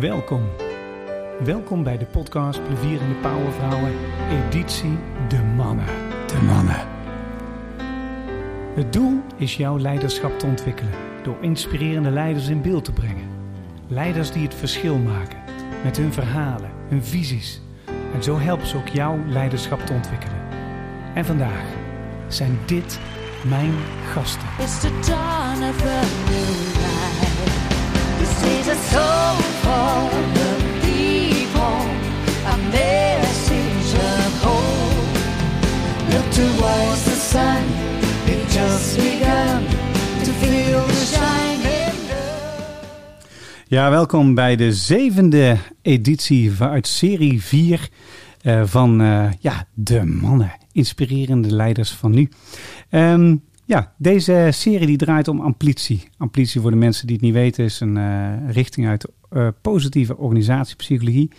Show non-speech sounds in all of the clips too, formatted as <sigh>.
Welkom. Welkom bij de podcast Plevierende Powervrouwen, editie De Mannen. De Mannen. Het doel is jouw leiderschap te ontwikkelen door inspirerende leiders in beeld te brengen. Leiders die het verschil maken met hun verhalen, hun visies. En zo helpen ze ook jouw leiderschap te ontwikkelen. En vandaag zijn dit mijn gasten. It's the dawn of a new Ja, welkom bij de zevende editie uit serie 4 eh, van eh, ja, De Mannen. Inspirerende leiders van nu. Ehm, ja, deze serie die draait om amplitie. Amplitie voor de mensen die het niet weten is een eh, richting uit eh, positieve organisatiepsychologie.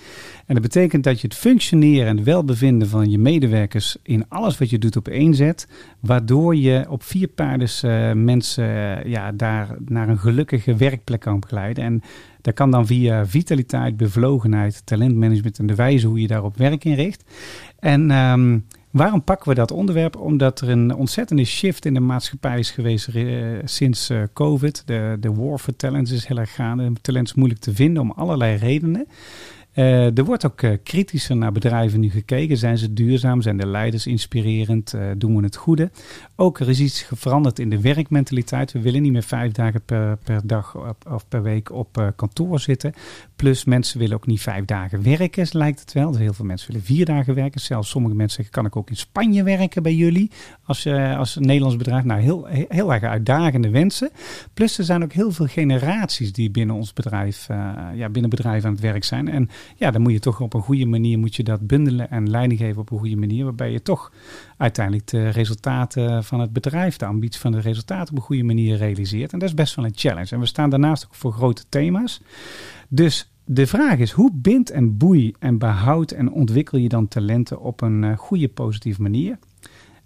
En dat betekent dat je het functioneren en het welbevinden van je medewerkers in alles wat je doet op één zet. Waardoor je op vier paarden eh, mensen ja, daar naar een gelukkige werkplek kan begeleiden. En dat kan dan via vitaliteit, bevlogenheid, talentmanagement en de wijze hoe je daarop werk inricht. En ehm, waarom pakken we dat onderwerp? Omdat er een ontzettende shift in de maatschappij is geweest eh, sinds eh, COVID. De, de war for talents is heel erg gaande. Talent is moeilijk te vinden om allerlei redenen. Eh, er wordt ook eh, kritischer naar bedrijven nu gekeken. Zijn ze duurzaam? Zijn de leiders inspirerend? Eh, doen we het goede? Ook er is iets veranderd in de werkmentaliteit. We willen niet meer vijf dagen per, dag of per week op kantoor zitten. Plus mensen willen ook niet vijf dagen werken, lijkt het wel. Dus heel veel mensen willen vier dagen werken. Zelfs sommige mensen zeggen, kan ik ook in Spanje werken bij jullie? Als, als een Nederlands bedrijf. Nou, heel, heel erg uitdagende wensen. Plus er zijn ook heel veel generaties die binnen ons bedrijf, ja, binnen bedrijven aan het werk zijn. En ja, dan moet je toch op een goede manier moet je dat bundelen en leiding geven op een goede manier. Waarbij je toch uiteindelijk de resultaten van het bedrijf, de ambitie van de resultaten op een goede manier realiseert. En dat is best wel een challenge. En we staan daarnaast ook voor grote thema's. Dus de vraag is, hoe bindt en boei en behoud en ontwikkel je dan talenten op een eh, goede, positieve manier?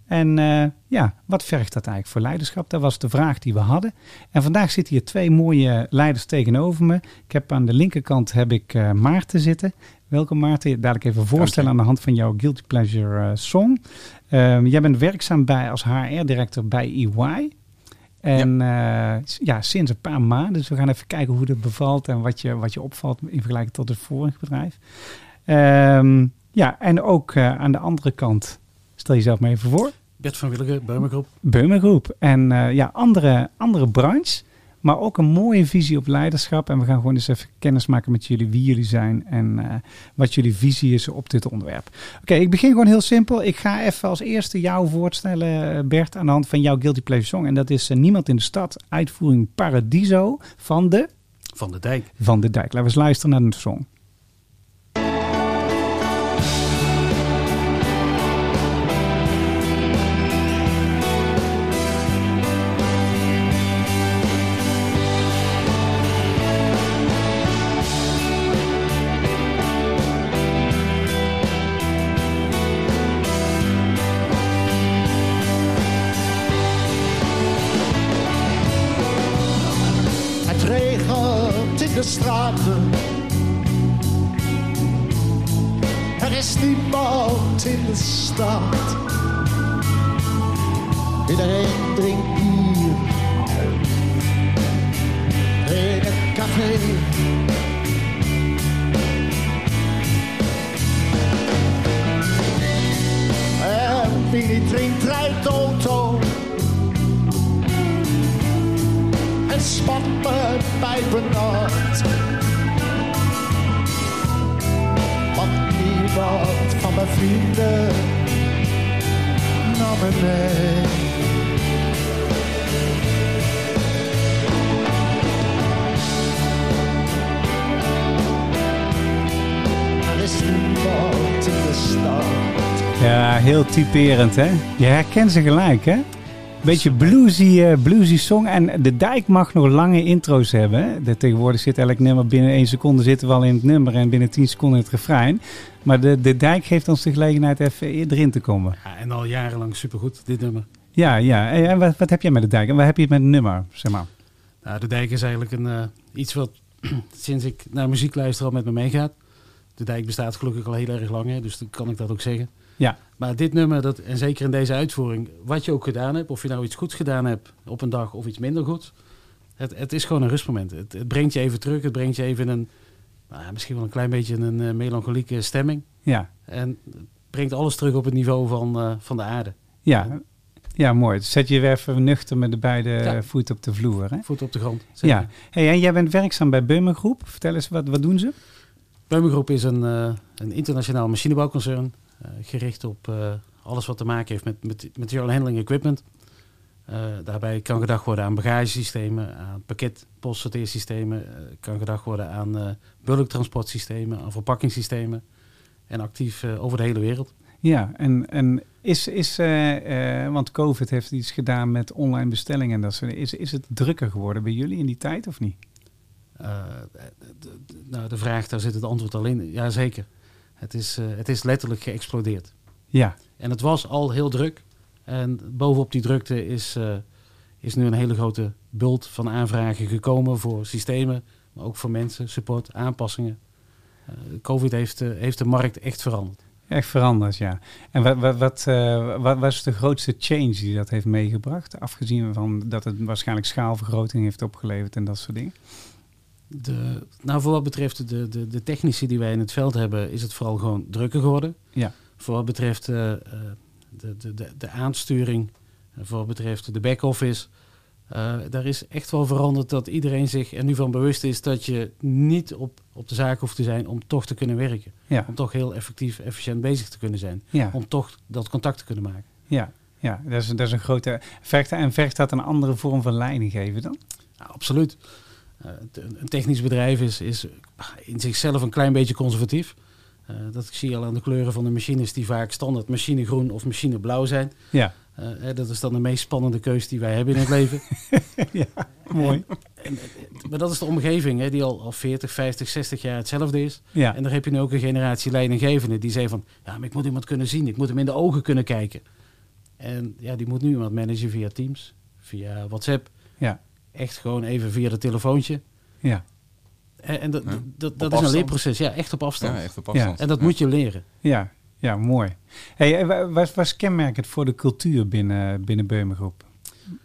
En eh, ja, wat vergt dat eigenlijk voor leiderschap? Dat was de vraag die we hadden. En vandaag zitten hier twee mooie leiders tegenover me. Ik heb aan de linkerkant heb ik eh, Maarten zitten. Welkom Maarten. Dadelijk even voorstellen aan de hand van jouw Guilty Pleasure eh, song. Ehm, jij bent werkzaam bij, als HR-director bij EY. En ja. ja, sinds een paar maanden. Dus we gaan even kijken hoe dat bevalt en wat je, wat je opvalt in vergelijking tot het vorige bedrijf. Ehm, ja, en ook aan de andere kant, stel jezelf maar even voor. Bert van Willigen, Beumergroep. Beumer Groep. En eh, ja, andere, andere branche, maar ook een mooie visie op leiderschap. En we gaan gewoon eens even kennis maken met jullie, wie jullie zijn en eh, wat jullie visie is op dit onderwerp. Oké, ik begin gewoon heel simpel. Ik ga even als eerste jou voorstellen, Bert, aan de hand van jouw Guilty Pleasure Song. En dat is eh, Niemand in de Stad, uitvoering Paradiso van de, Van de Dijk. van de Dijk. Laten we eens luisteren naar de song. Stad. Iedereen drinkt bier. In het café. En wie niet drinkt, rijdt auto. en spat me pijpen nat. Want niemand mijn vrienden nam me mee. Er is in de stad. Ja, heel typerend hè. Je herkent ze gelijk hè. Beetje bluesy, eh, bluesy song. En de dijk mag nog lange intro's hebben. De, tegenwoordig zit elk nummer binnen één seconde zitten we al in het nummer en binnen 10 seconden in het refrein. Maar de, de dijk geeft ons de gelegenheid even erin te komen. Ja, en al jarenlang supergoed, dit nummer. Ja, ja. En wat, wat heb jij met de dijk? En wat heb je met het nummer, zeg maar? Nou, de Dijk is eigenlijk een, eh, iets wat <clears throat> sinds ik naar muziek luister al met me meegaat. De dijk bestaat gelukkig al heel erg lang, hè, dus dan kan ik dat ook zeggen. Ja. Maar dit nummer, dat, en zeker in deze uitvoering, wat je ook gedaan hebt, of je nou iets goeds gedaan hebt op een dag of iets minder goed, het, het is gewoon een rustmoment. Het, het brengt je even terug, het brengt je even in een, nou, misschien wel een klein beetje een eh, melancholieke stemming. Ja, En het brengt alles terug op het niveau van, eh, van de aarde. ja. ja mooi. Dus Zet je weer even nuchter met de beide Ja. voeten op de vloer. Hè? Voet op de grond. zeker. Ja. Hey, en jij bent werkzaam bij Beumer Groep. Vertel eens, wat, wat doen ze? Beumer Groep is een, eh, een internationaal machinebouwconcern. Eh, gericht op eh, alles wat te maken heeft met, met material handling equipment. Eh, daarbij kan gedacht worden aan bagagesystemen, aan pakketpostsorteersystemen. kan gedacht worden aan bulktransportsystemen, aan verpakkingssystemen. En actief over de hele wereld. Ja, en, en is, is want COVID heeft iets gedaan met online bestellingen en dat soort Is, is het drukker geworden bij jullie in die tijd of niet? De, de- nou, de vraag, daar zit het antwoord al in. Jazeker. Het is, eh, het is letterlijk geëxplodeerd. Ja, En het was al heel druk. En bovenop die drukte is, eh, is nu een hele grote bult van aanvragen gekomen voor systemen, maar ook voor mensen, support, aanpassingen. Eh, Covid heeft, heeft de markt echt veranderd. echt veranderd, ja. En wat, wat, wat, wat was de grootste change die dat heeft meegebracht? Afgezien van dat het waarschijnlijk schaalvergroting heeft opgeleverd en dat soort dingen. De, nou, voor wat betreft de, de, de technici die wij in het veld hebben, is het vooral gewoon drukker geworden. Ja. Voor wat betreft eh, eh, de, de, de, de aansturing, en voor wat betreft de back-office, eh, daar is echt wel veranderd dat iedereen zich er nu van bewust is dat je niet op, op de zaak hoeft te zijn om toch te kunnen werken. Ja, Om toch heel effectief, efficiënt bezig te kunnen zijn. ja, Om toch dat contact te kunnen maken. ja. Ja, dat is, dat is een grote... Vergt, en vergt dat een andere vorm van leiding geven dan? Nou, absoluut. Eh, een technisch bedrijf is, is in zichzelf een klein beetje conservatief. Eh, dat zie je al aan de kleuren van de machines die vaak standaard machinegroen of machineblauw zijn. Ja, Eh, dat is dan de meest spannende keus die wij hebben in het leven. <laughs> mooi. En, maar dat is de omgeving hè, die al, al 40, 50, 60 jaar hetzelfde is. Ja, En daar heb je nu ook een generatie leidinggevenden die zeggen van... ja, maar ik moet iemand kunnen zien, ik moet hem in de ogen kunnen kijken. En ja, die moet nu iemand managen via Teams, via WhatsApp. ja, Echt gewoon even via het telefoontje. ja, En, en dat, Ja. dat, is een leerproces, ja, echt op afstand. Ja, echt op afstand. En dat Ja. moet je leren. ja, ja, mooi. Hey, wa- wat was kenmerkend voor de cultuur binnen, binnen Beumer Groep?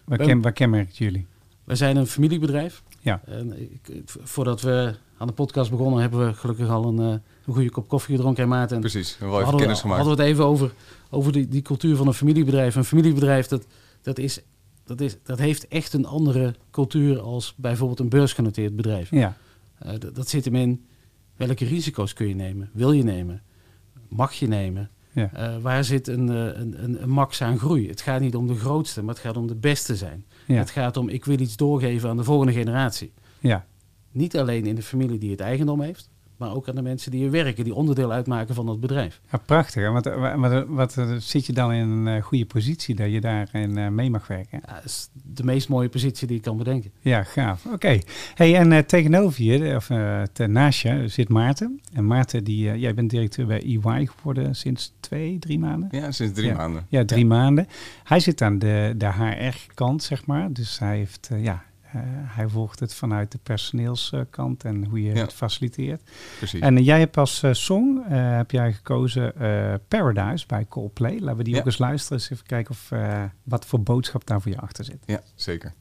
Waar, Beum- ken, waar kenmerkt jullie? Wij zijn een familiebedrijf. Ja. En ik, voordat we aan de podcast begonnen, hebben we gelukkig al een, eh, een goede kop koffie gedronken. En Maarten, en Precies, we hebben wel even hadden, we, kennis gemaakt. hadden we het even over, over die, die cultuur van een familiebedrijf. Een familiebedrijf, dat, dat, is, dat, is, dat heeft echt een andere cultuur als bijvoorbeeld een beursgenoteerd bedrijf. Ja, Eh, dat, zit hem in, welke risico's kun je nemen? Wil je nemen? Mag je nemen? ja, Eh, waar zit een, eh, een, een, een max aan groei? Het gaat niet om de grootste, maar het gaat om de beste zijn. ja, Het gaat om, ik wil iets doorgeven aan de volgende generatie. ja, Niet alleen in de familie die het eigendom heeft, maar ook aan de mensen die er werken, die onderdeel uitmaken van dat bedrijf. Ja, prachtig. hè? Want, eh, wat, wat, eh, zit je dan in een eh, goede positie dat je daarin eh, mee mag werken? Ja, dat is de meest mooie positie die ik kan bedenken. Ja, gaaf. Oké. Hey, en eh, tegenover je, of ten naast je, zit Maarten. En Maarten, die, jij bent directeur bij EY geworden sinds twee, drie maanden? Ja, sinds drie Ja. maanden. Ja, drie maanden. Hij zit aan de, de HR-kant, zeg maar. Dus hij heeft, ja, hij volgt het vanuit de personeelskant en hoe je Ja. het faciliteert. Precies. En eh, jij hebt als eh, song, eh, heb jij gekozen eh, Paradise bij Coldplay. Laten we die Ja. ook eens luisteren. Eens even kijken of, eh, wat voor boodschap daar voor je achter zit. Ja, zeker.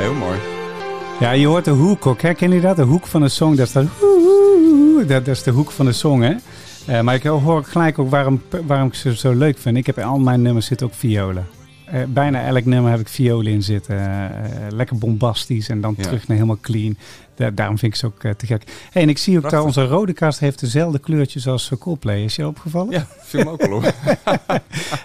Heel mooi. Ja, je hoort de hoek ook. Herken je dat? De hoek van de song. Dat is, dat, is de hoek van de song, hè? Eh, maar ik hoor gelijk ook waarom, waarom ik ze zo leuk vind. Ik heb in al mijn nummers zitten ook violen. Eh, bijna elk nummer heb ik violen in zitten. Eh, lekker bombastisch en dan Ja. terug naar helemaal clean. Da- daarom vind ik ze ook te gek. Hey, en ik zie ook dat onze rode kast heeft dezelfde kleurtjes als Coldplay. Is je opgevallen? Ja, viel me ook wel op. <laughs>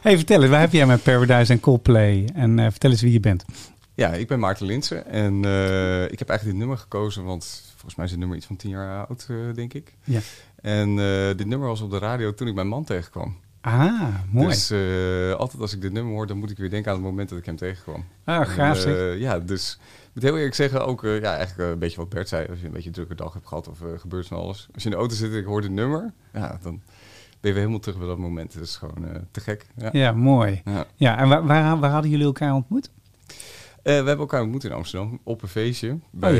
Hey, vertel eens, waar heb jij met Paradise en Coldplay? En vertel eens wie je bent. Ja, ik ben Maarten Linsen en eh, ik heb eigenlijk dit nummer gekozen, want volgens mij is het nummer iets van tien jaar oud, eh, denk ik. Ja. En eh, dit nummer was op de radio toen ik mijn man tegenkwam. Ah, mooi. Dus altijd als ik dit nummer hoor, dan moet ik weer denken aan het moment dat ik hem tegenkwam. ah, gaaf ja, dus ik moet heel eerlijk zeggen, ook ja, eigenlijk een beetje wat Bert zei. Als je een beetje een drukke dag hebt gehad of gebeurt van alles. Als je in de auto zit en ik hoor dit nummer, ja, dan ben je weer helemaal terug bij dat moment. Het is gewoon te gek. Ja. Ja, mooi. Ja. Ja, en waar, waar, waar hadden jullie elkaar ontmoet? Eh, we hebben elkaar ontmoet in Amsterdam op een feestje bij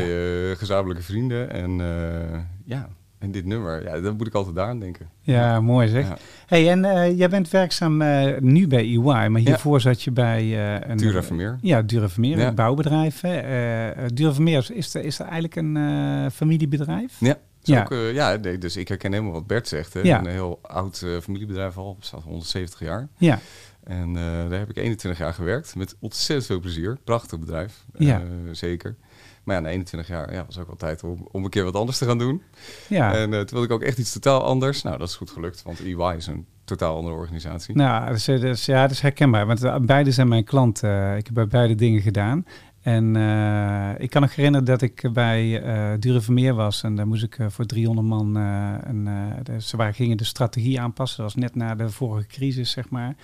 eh, gezamenlijke vrienden. En eh, ja, en dit nummer, ja, daar moet ik altijd aan denken. Ja, mooi zeg. Ja. Hey, en jij bent werkzaam nu bij EY, maar hiervoor zat je bij eh, een... Dura Vermeer. Ja, Dura Vermeer, Ja. een bouwbedrijf. Dura Vermeer, is, er- is er eigenlijk een familiebedrijf? Ja. Ja. Ook, ja, nee, dus ik herken helemaal wat Bert zegt. Hè. Een heel oud familiebedrijf al, bestaat 170 jaar. Ja, En eh, daar heb ik 21 jaar gewerkt, met ontzettend veel plezier. Prachtig bedrijf, Ja. Eh, zeker. Maar ja, na 21 jaar ja, was ook wel tijd om, om een keer wat anders te gaan doen. ja. En eh, toen wilde ik ook echt iets totaal anders. Nou, dat is goed gelukt, want EY is een totaal andere organisatie. Nou, dat is- ja, dat is herkenbaar. Want beide zijn mijn klant. eh, ik heb bij beide dingen gedaan. En ik kan nog herinneren dat ik bij eh Dure Vermeer was. En daar moest ik voor 300 man... de- ze waren, gingen de strategie aanpassen. Dat was net na de vorige crisis, zeg maar.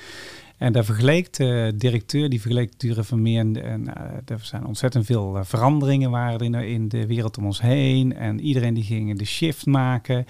En daar vergeleek de directeur, die vergeleek Dure Vermeer. En, en eh, er zijn ontzettend veel eh, veranderingen waren in, in de wereld om ons heen. En iedereen die ging de shift maken.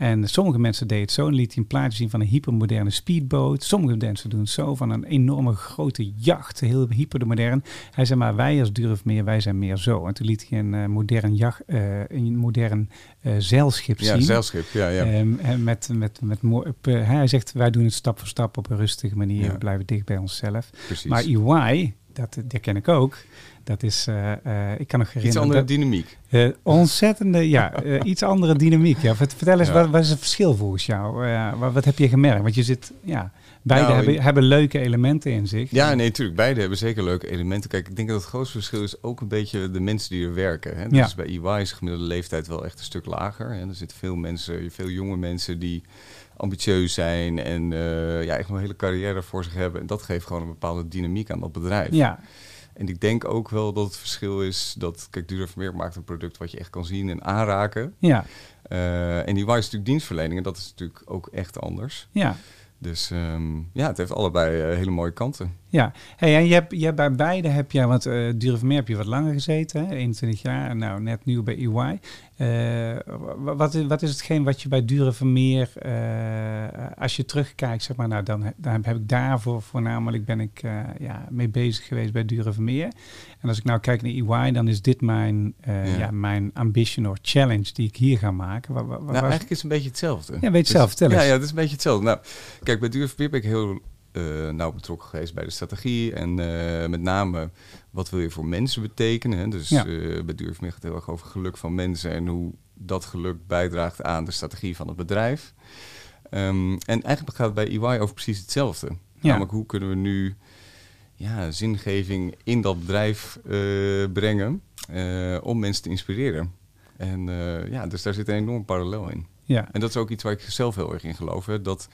En sommige mensen deden het zo en liet hij een plaatje zien van een hypermoderne speedboot. Sommige mensen doen het zo van een enorme grote jacht, heel hypermodern. Hij zei maar wij als Durf meer, wij zijn meer zo. En toen liet hij een eh, modern jacht, eh, een modern eh, zeilschip ja, zien. zeilschip, ja, ja. Ehm, en met, met, met, eh, hij zegt wij doen het stap voor stap op een rustige manier. Ja. We blijven dicht bij onszelf. precies. Maar EY, dat, dat ken ik ook. Dat is, eh, eh, ik kan nog Iets herinneren. andere dat- dynamiek. eh, ontzettende, ja, <laughs> iets andere dynamiek. Ja. Vert- Vertel eens, Ja. wat, wat is het verschil volgens jou? Wat, wat heb je gemerkt? Want je zit, ja, beide Nou, hebben, hebben leuke elementen in zich. Ja, nee, natuurlijk. Beide hebben zeker leuke elementen. Kijk, ik denk dat het grootste verschil is ook een beetje de mensen die er werken. Hè? Ja. Dus bij EY is de gemiddelde leeftijd wel echt een stuk lager. Hè? Er zitten veel mensen, veel jonge mensen die ambitieus zijn en eh, ja, echt een hele carrière voor zich hebben. En dat geeft gewoon een bepaalde dynamiek aan dat bedrijf. Ja, En ik denk ook wel dat het verschil is dat, kijk, Vermeer maakt een product wat je echt kan zien en aanraken. ja, Eh, en EY is natuurlijk dienstverlening en dat is natuurlijk ook echt anders. ja. Dus ehm, ja, het heeft allebei eh, hele mooie kanten. Ja, hey, en je hebt, je hebt bij beide heb je, want uh, Dure Vermeer heb je wat langer gezeten, hè, 21 jaar, nou net nieuw bij EY. Uh, wat, is, wat is hetgeen wat je bij Dure Vermeer, uh, als je terugkijkt, zeg maar, nou dan, dan heb ik daarvoor voornamelijk ben ik uh, ja, mee bezig geweest bij Dure Vermeer. En als ik nou kijk naar EY, dan is dit mijn, ja. ja. mijn ambition or challenge die ik hier ga maken. Wat, wat, nou, eigenlijk is het een beetje hetzelfde. Ja, weet je zelf, vertel Ja, ja, het is een beetje hetzelfde. Nou, kijk, bij Dure Vermeer ben ik heel nauw betrokken geweest bij de strategie. En uh, met name, wat wil je voor mensen betekenen? Hè? Dus ja. uh, bij Duurvermeer gaat het heel erg over geluk van mensen... en hoe dat geluk bijdraagt aan de strategie van het bedrijf. Um, en eigenlijk gaat het bij EY over precies hetzelfde. Ja. Namelijk, hoe kunnen we nu ja, zingeving in dat bedrijf brengen... om mensen te inspireren? En ja, dus daar zit een enorm parallel in. Ja. En dat is ook iets waar ik zelf heel erg in geloof. Hè? Dat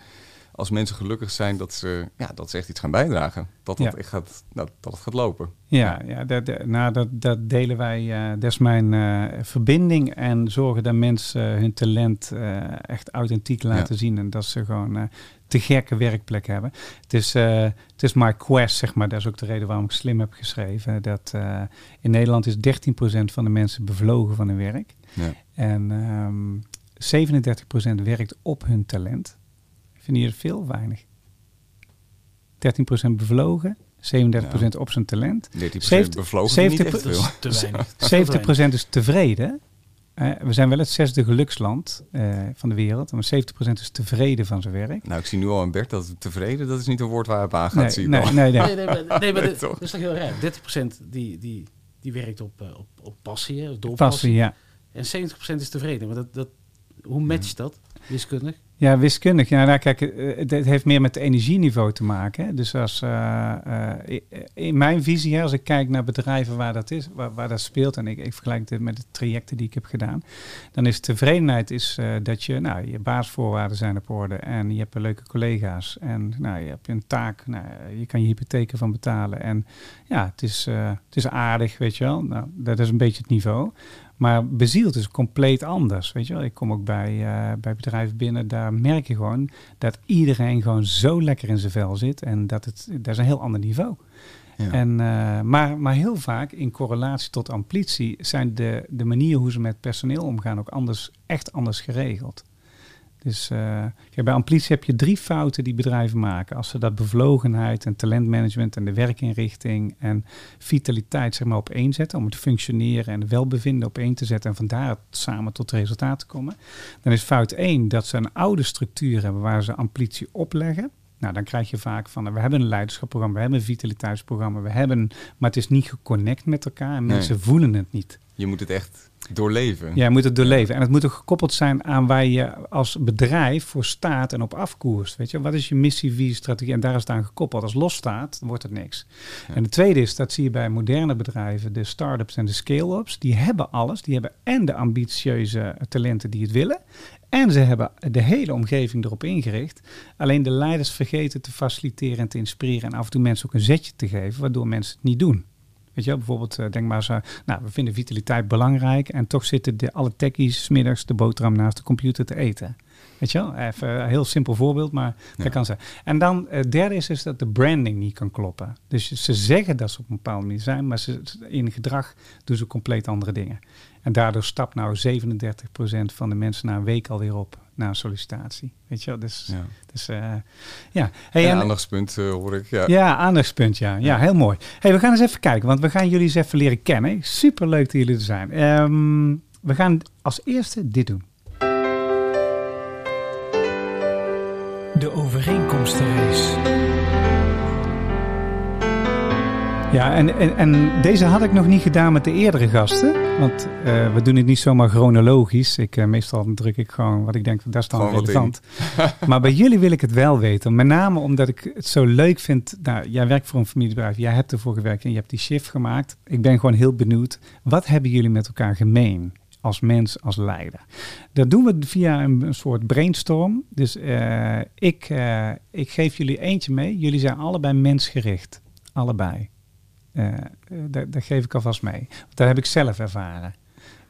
als mensen gelukkig zijn, dat ze, ja, dat ze echt iets gaan bijdragen. Dat, dat, Ja. echt gaat, dat, dat het gaat lopen. Ja, ja dat, dat- nou, dat, dat delen wij. eh, dat is mijn eh, verbinding. En zorgen dat mensen hun talent eh, echt authentiek laten zien. En dat ze gewoon eh, te gekke werkplek hebben. Het is, eh, het is my quest, zeg maar. Dat is ook de reden waarom ik slim heb geschreven. Dat eh, in Nederland is 13% van de mensen bevlogen van hun werk. Ja. En ehm 37% werkt op hun talent. Vind je het veel weinig? 13% bevlogen, 37% op zijn talent. 13% 70 bevlogen niet 70 echt Dat veel. is te weinig. Dat is veel te weinig. 70% is tevreden. We zijn wel het zesde geluksland eh, van de wereld. Maar 70% is tevreden van zijn werk. Nou, ik zie nu al aan Bert dat tevreden, dat is niet een woord waar hij op aan gaat Nee, zien. nee, al. nee, nee. Nee, nee, maar, nee, maar Nee, dit- toch? dat is toch heel raar. 30% die, die, die werkt op, eh, op, op passie, hè, door Passie, passie. ja. En 70% is tevreden. Maar dat, dat, hoe matcht dat, wiskundig? Ja, wiskundig. Ja, nou, kijk, eh, het heeft meer met het energieniveau te maken. Dus als, eh, eh, in mijn visie, als ik kijk naar bedrijven waar dat is, waar, waar dat speelt, en ik, ik vergelijk dit met de trajecten die ik heb gedaan, dan is tevredenheid is, dat je, nou, je basisvoorwaarden zijn op orde en je hebt leuke collega's en nou, je hebt een taak, nou, je kan je hypotheken van betalen en ja, het is, het is aardig, weet je wel. Nou, dat is een beetje het niveau. Maar bezield is compleet anders. Weet je wel, ik kom ook bij, eh, bij bedrijven binnen, daar merk je gewoon dat iedereen gewoon zo lekker in zijn vel zit. En dat het, dat is een heel ander niveau. Ja. En, eh, maar, maar heel vaak in correlatie tot ambitie zijn de, de manier hoe ze met personeel omgaan ook anders, echt anders geregeld. Dus kijk, bij ambitie heb je drie fouten die bedrijven maken. Als ze dat bevlogenheid en talentmanagement en de werkinrichting en vitaliteit zeg maar, op één zetten, om het functioneren en welbevinden op één te zetten en vandaar samen tot resultaat te komen. Dan is fout één dat ze een oude structuur hebben waar ze ambitie opleggen. Nou, dan krijg je vaak van, we hebben een leiderschapsprogramma, we hebben een vitaliteitsprogramma, we hebben, maar het is niet geconnect met elkaar en Nee. mensen voelen het niet. Je moet het echt doorleven. Ja, je moet het doorleven. En het moet ook gekoppeld zijn aan waar je als bedrijf voor staat en op afkoerst. Weet je, wat is je missie, visie, strategie? En daar is het aan gekoppeld. Als los staat, dan wordt het niks. Ja. En de tweede is, dat zie je bij moderne bedrijven, de start-ups en de scale-ups. Die hebben alles. Die hebben en de ambitieuze talenten die het willen. En ze hebben de hele omgeving erop ingericht. Alleen de leiders vergeten te faciliteren en te inspireren. En af en toe mensen ook een zetje te geven, waardoor mensen het niet doen. Weet je wel, bijvoorbeeld, eh, denk maar eens, eh, nou, we vinden vitaliteit belangrijk en toch zitten de, alle techies middags de boterham naast de computer te eten. Weet je wel, even een heel simpel voorbeeld, maar Ja. dat kan zijn. En dan, het derde is, is dat de branding niet kan kloppen. Dus ze zeggen dat ze op een bepaalde manier zijn, maar ze, in gedrag doen ze compleet andere dingen. En daardoor stapt nou 37% van de mensen na een week alweer op na een sollicitatie. Weet je wel, dus, Ja. dus eh, ja. Hey, Een en- aandachtspunt eh, hoor ik. Ja. ja, aandachtspunt, ja. Ja, heel mooi. Hey, we gaan eens even kijken, want we gaan jullie eens even leren kennen. Super leuk dat jullie er zijn. Ehm, we gaan als eerste dit doen. De overeenkomstenrace. Ja, en, en, en deze had ik nog niet gedaan met de eerdere gasten. Want eh, we doen het niet zomaar chronologisch. Ik, eh, meestal druk ik gewoon wat ik denk, dat is dan relevant. <laughs> maar bij jullie wil ik het wel weten. Met name omdat ik het zo leuk vind. Nou, jij werkt voor een familiebedrijf. Jij hebt ervoor gewerkt en je hebt die shift gemaakt. Ik ben gewoon heel benieuwd. Wat hebben jullie met elkaar gemeen? Als mens, als leider. Dat doen we via een, een soort brainstorm. Dus eh, ik, ik geef jullie eentje mee. Jullie zijn allebei mensgericht. Allebei. Eh, dat geef ik alvast mee. Want dat heb ik zelf ervaren.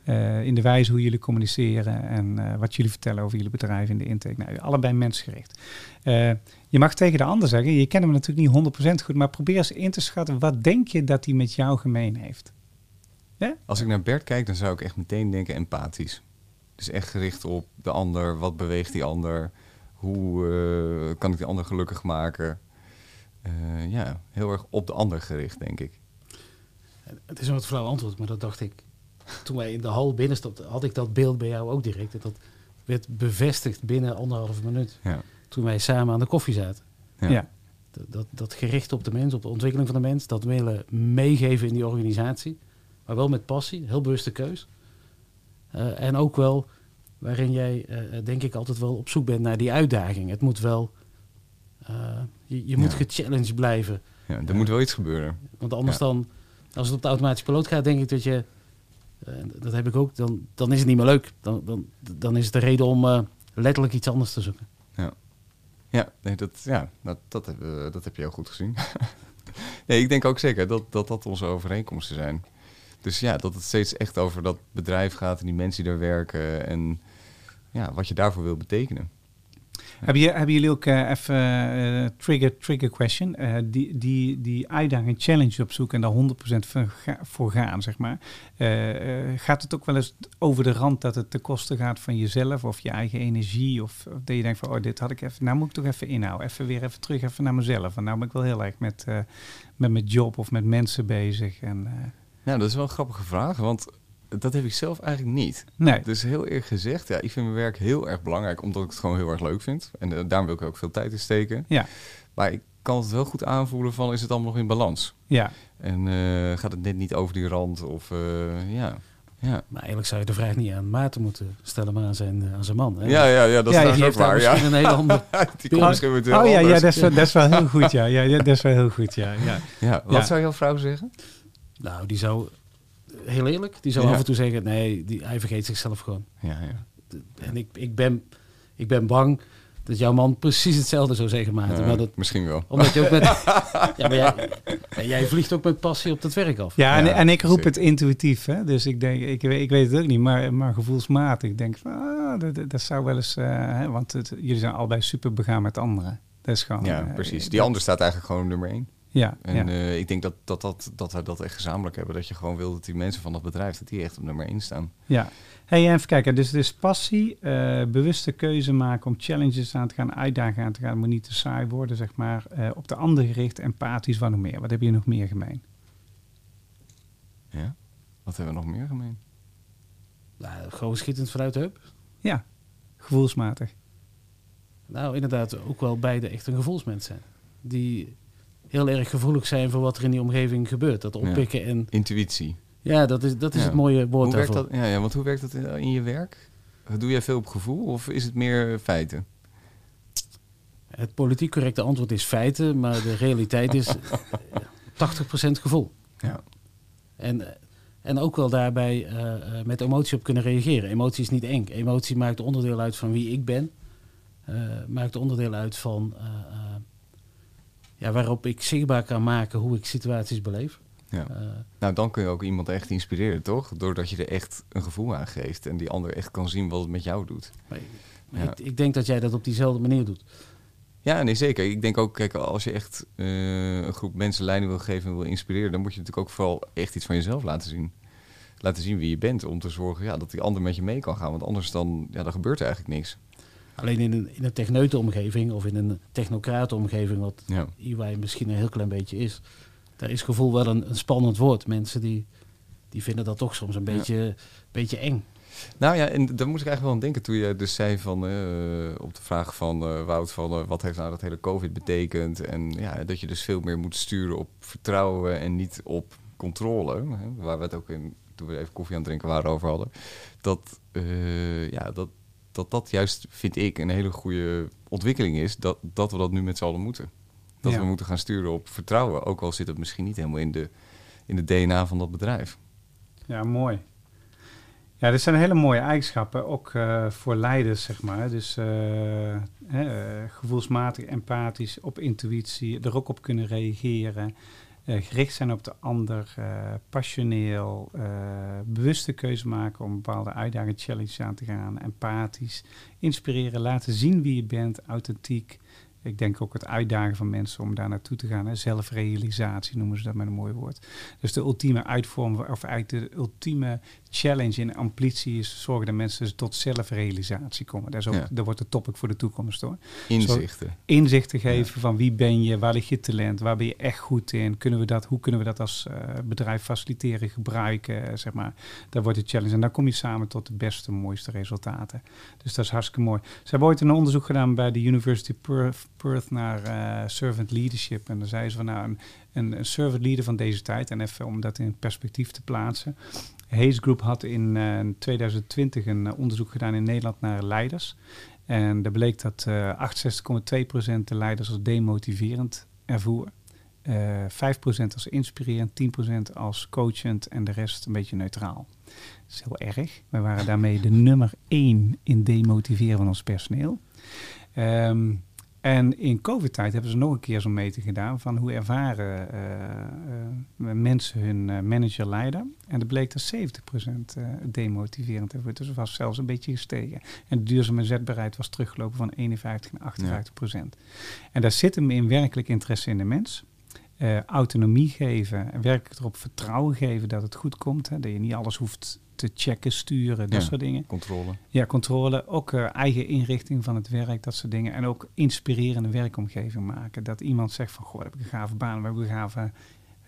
Eh, in de wijze hoe jullie communiceren en eh, wat jullie vertellen over jullie bedrijf in de intake. Nou, allebei mensgericht. Je mag tegen de ander zeggen, je kent hem natuurlijk niet 100% goed, maar probeer eens in te schatten, wat denk je dat hij met jou gemeen heeft? Als ik naar Bert kijk, dan zou ik echt meteen denken empathisch. Dus echt gericht op de ander. Wat beweegt die ander? Hoe kan ik die ander gelukkig maken? Eh, ja, heel erg op de ander gericht, denk ik. Het is een wat flauw antwoord, maar dat dacht ik. Toen wij in de hal binnenstapten, had ik dat beeld bij jou ook direct. En dat werd bevestigd binnen anderhalve minuut. Ja. Toen wij samen aan de koffie zaten. Ja. Ja. Dat, dat, dat gericht op de mens, op de ontwikkeling van de mens. Dat willen meegeven in die organisatie. Maar wel met passie, heel bewuste keus. Eh, en ook wel waarin jij, eh, denk ik, altijd wel op zoek bent naar die uitdaging. Het moet wel... eh, je je moet Ja. gechallenged blijven. Ja, er moet wel iets gebeuren. Want anders Ja. dan, als het op de automatische piloot gaat, denk ik dat je, eh, dat heb ik ook, dan, dan is het niet meer leuk. Dan, dan, dan is het de reden om eh, letterlijk iets anders te zoeken. Ja, nee, dat, ja dat, dat, heb, eh, dat heb je heel goed gezien. <laughs> nee, ik denk ook zeker dat, dat dat onze overeenkomsten zijn. Dus ja, dat het steeds echt over dat bedrijf gaat en die mensen die daar werken en ja, wat je daarvoor wil betekenen. Hebben, je, hebben jullie ook eh, even eh, trigger, trigger question, eh, die, die, die uitdaging, challenge opzoeken en daar 100% voor, ga- voor gaan, zeg maar. Gaat het ook wel eens over de rand dat het ten koste gaat van jezelf of je eigen energie? Of, dat je denkt van, oh, dit had ik even, nou moet ik toch even inhouden. Even weer even terug even naar mezelf. Want nou ben ik wel heel erg met, met mijn job of met mensen bezig. En, Nou, dat is wel een grappige vraag, want dat heb ik zelf eigenlijk niet. nee, Dus heel eerlijk gezegd, ja, ik vind mijn werk heel erg belangrijk, omdat ik het gewoon heel erg leuk vind. En eh, daarom wil ik ook veel tijd in steken. Ja. Maar ik kan het wel goed aanvoelen van, is het allemaal nog in balans? ja. En eh, gaat het net niet over die rand? Of eh, ja. Ja. Maar eigenlijk zou je de vraag niet aan Maarten moeten stellen, maar aan zijn, aan zijn man. Hè? Ja, ja, ja, dat is Ja, ook heeft daar waar. Ja. misschien een hele andere... <laughs> Die komt misschien heel Oh ja, ja dat, is wel, dat is wel heel goed, ja. ja, ja dat is wel heel goed, ja. ja. Ja, wat Ja. zou jouw vrouw zeggen? Nou, die zou, heel eerlijk, die zou Ja. af en toe zeggen, nee, die, hij vergeet zichzelf gewoon. Ja, ja. En ik, ik, ben, ik ben bang dat jouw man precies hetzelfde zou zeggen, Maarten. Ja, maar dat, Misschien wel. omdat je ook met... <laughs> ja, maar jij, en jij vliegt ook met passie op dat werk af. Ja, en, Ja, en ik roep zeker. het intuïtief. Hè? Dus ik denk, ik, weet- ik weet het ook niet, maar, maar gevoelsmatig. Ik denk van, ah, dat, dat- zou wel eens... eh, hè, want het, jullie zijn allebei super begaan met anderen. Dat is gewoon... Ja, eh, precies. Die ander staat eigenlijk gewoon nummer één. Ja, En ja. eh, ik denk dat, dat, dat, dat we dat echt gezamenlijk hebben. Dat je gewoon wil dat die mensen van dat bedrijf, dat die echt op nummer één staan. ja. Hey, even kijken. Dus, dus passie, eh, bewuste keuze maken om challenges aan te gaan, uitdagingen aan te gaan. Moet niet te saai worden, zeg maar. Eh, op de ander gericht, empathisch, wat nog meer? Wat heb je nog meer gemeen? Ja? Wat hebben we nog meer gemeen? Nou, gewoon schietend vanuit de heup. Ja, gevoelsmatig. Nou, inderdaad, ook wel beide echt een gevoelsmens zijn. Die heel erg gevoelig zijn voor wat er in die omgeving gebeurt. Dat oppikken en... Intuïtie. Ja, dat is, dat is Ja. het mooie woord Hoe werkt dat? Ja, ja, want hoe werkt dat in, in je werk? Doe jij veel op gevoel of is het meer feiten? Het politiek correcte antwoord is feiten, maar de realiteit is <laughs> eh, 80% gevoel. Ja. En, eh, en ook wel daarbij eh, eh, met emotie op kunnen reageren. Emotie is niet eng. Emotie maakt onderdeel uit van wie ik ben. Maakt onderdeel uit van ja, waarop ik zichtbaar kan maken hoe ik situaties beleef. Ja. Eh, Nou, dan kun je ook iemand echt inspireren, toch? Doordat je er echt een gevoel aan geeft en die ander echt kan zien wat het met jou doet. maar maar Ja. ik, ik denk dat jij dat op diezelfde manier doet. Ja, nee, zeker. Ik denk ook, kijk, als je echt eh, een groep mensen leiding wil geven en wil inspireren, dan moet je natuurlijk ook vooral echt iets van jezelf laten zien. Laten zien wie je bent, om te zorgen ja, dat die ander met je mee kan gaan. Want anders dan, ja, dan gebeurt er eigenlijk niks. Alleen in een, in een techneutenomgeving of in een technocratenomgeving, wat Ja. EY misschien een heel klein beetje is, daar is gevoel wel een, een spannend woord. Mensen die, die vinden dat toch soms een Ja. beetje, beetje eng. Nou ja, en daar moest ik eigenlijk wel aan denken toen je dus zei van, eh, op de vraag van eh, Wout van eh, wat heeft nou dat hele COVID betekend? En ja, dat je dus veel meer moet sturen op vertrouwen en niet op controle. Hè, waar we het ook in, toen we even koffie aan het drinken waren over hadden. Dat, ja, dat, dat dat juist, vind ik, een hele goede ontwikkeling is. Dat, dat we dat nu met z'n allen moeten. Dat Ja. we moeten gaan sturen op vertrouwen. Ook al zit het misschien niet helemaal in de, in de DNA van dat bedrijf. Ja, mooi. Ja, dit zijn hele mooie eigenschappen, ook eh, voor leiders, zeg maar. Dus eh, hè, eh, gevoelsmatig, empathisch, op intuïtie, er ook op kunnen reageren. Eh, gericht zijn op de ander, eh, passioneel, eh, bewuste keuze maken om bepaalde uitdagingen, challenges aan te gaan, empathisch, inspireren, laten zien wie je bent, authentiek. Ik denk ook het uitdagen van mensen om daar naartoe te gaan. Hè. Zelfrealisatie noemen ze dat met een mooi woord. Dus de ultieme uitvorm, of eigenlijk de ultieme challenge in ambitie is zorgen dat mensen dus tot zelfrealisatie komen. Dat, is ook, Ja. dat wordt de topic voor de toekomst hoor. Inzichten. Inzicht te geven van wie ben je, waar ligt je talent, waar ben je echt goed in, kunnen we dat, hoe kunnen we dat als eh, bedrijf faciliteren, gebruiken, eh, zeg maar. Dat wordt de challenge en dan kom je samen tot de beste, mooiste resultaten. Dus dat is hartstikke mooi. Ze hebben ooit een onderzoek gedaan bij de University Perth, Perth naar eh, servant leadership en dan zei ze van nou een, een servant leader van deze tijd en even om dat in perspectief te plaatsen. Hayes Group had in eh, 2020 een eh, onderzoek gedaan in Nederland naar leiders. En daar bleek dat eh 68,2% de leiders als demotiverend ervoer. Eh 5% als inspirerend, 10% als coachend en de rest een beetje neutraal. Dat is heel erg. We waren daarmee de nummer 1 in demotiveren van ons personeel. Ehm, En in COVID-tijd hebben ze nog een keer zo'n meting gedaan van hoe ervaren eh, eh, mensen hun eh, manager leiden. En dat bleek dat 70% eh, demotiverend worden. Dus het was zelfs een beetje gestegen. En de duurzame zetbaarheid was teruggelopen van 51 naar 58%. En daar zit hem in werkelijk interesse in de mens. Autonomie geven en werkelijk erop vertrouwen geven dat het goed komt. Hè, dat je niet alles hoeft te checken, sturen, dat Ja. soort dingen. Controle. Ja, controle, ook eh, eigen inrichting van het werk, dat soort dingen. En ook inspirerende werkomgeving maken. Dat iemand zegt van, goh, heb ik een gave baan, we hebben een gave...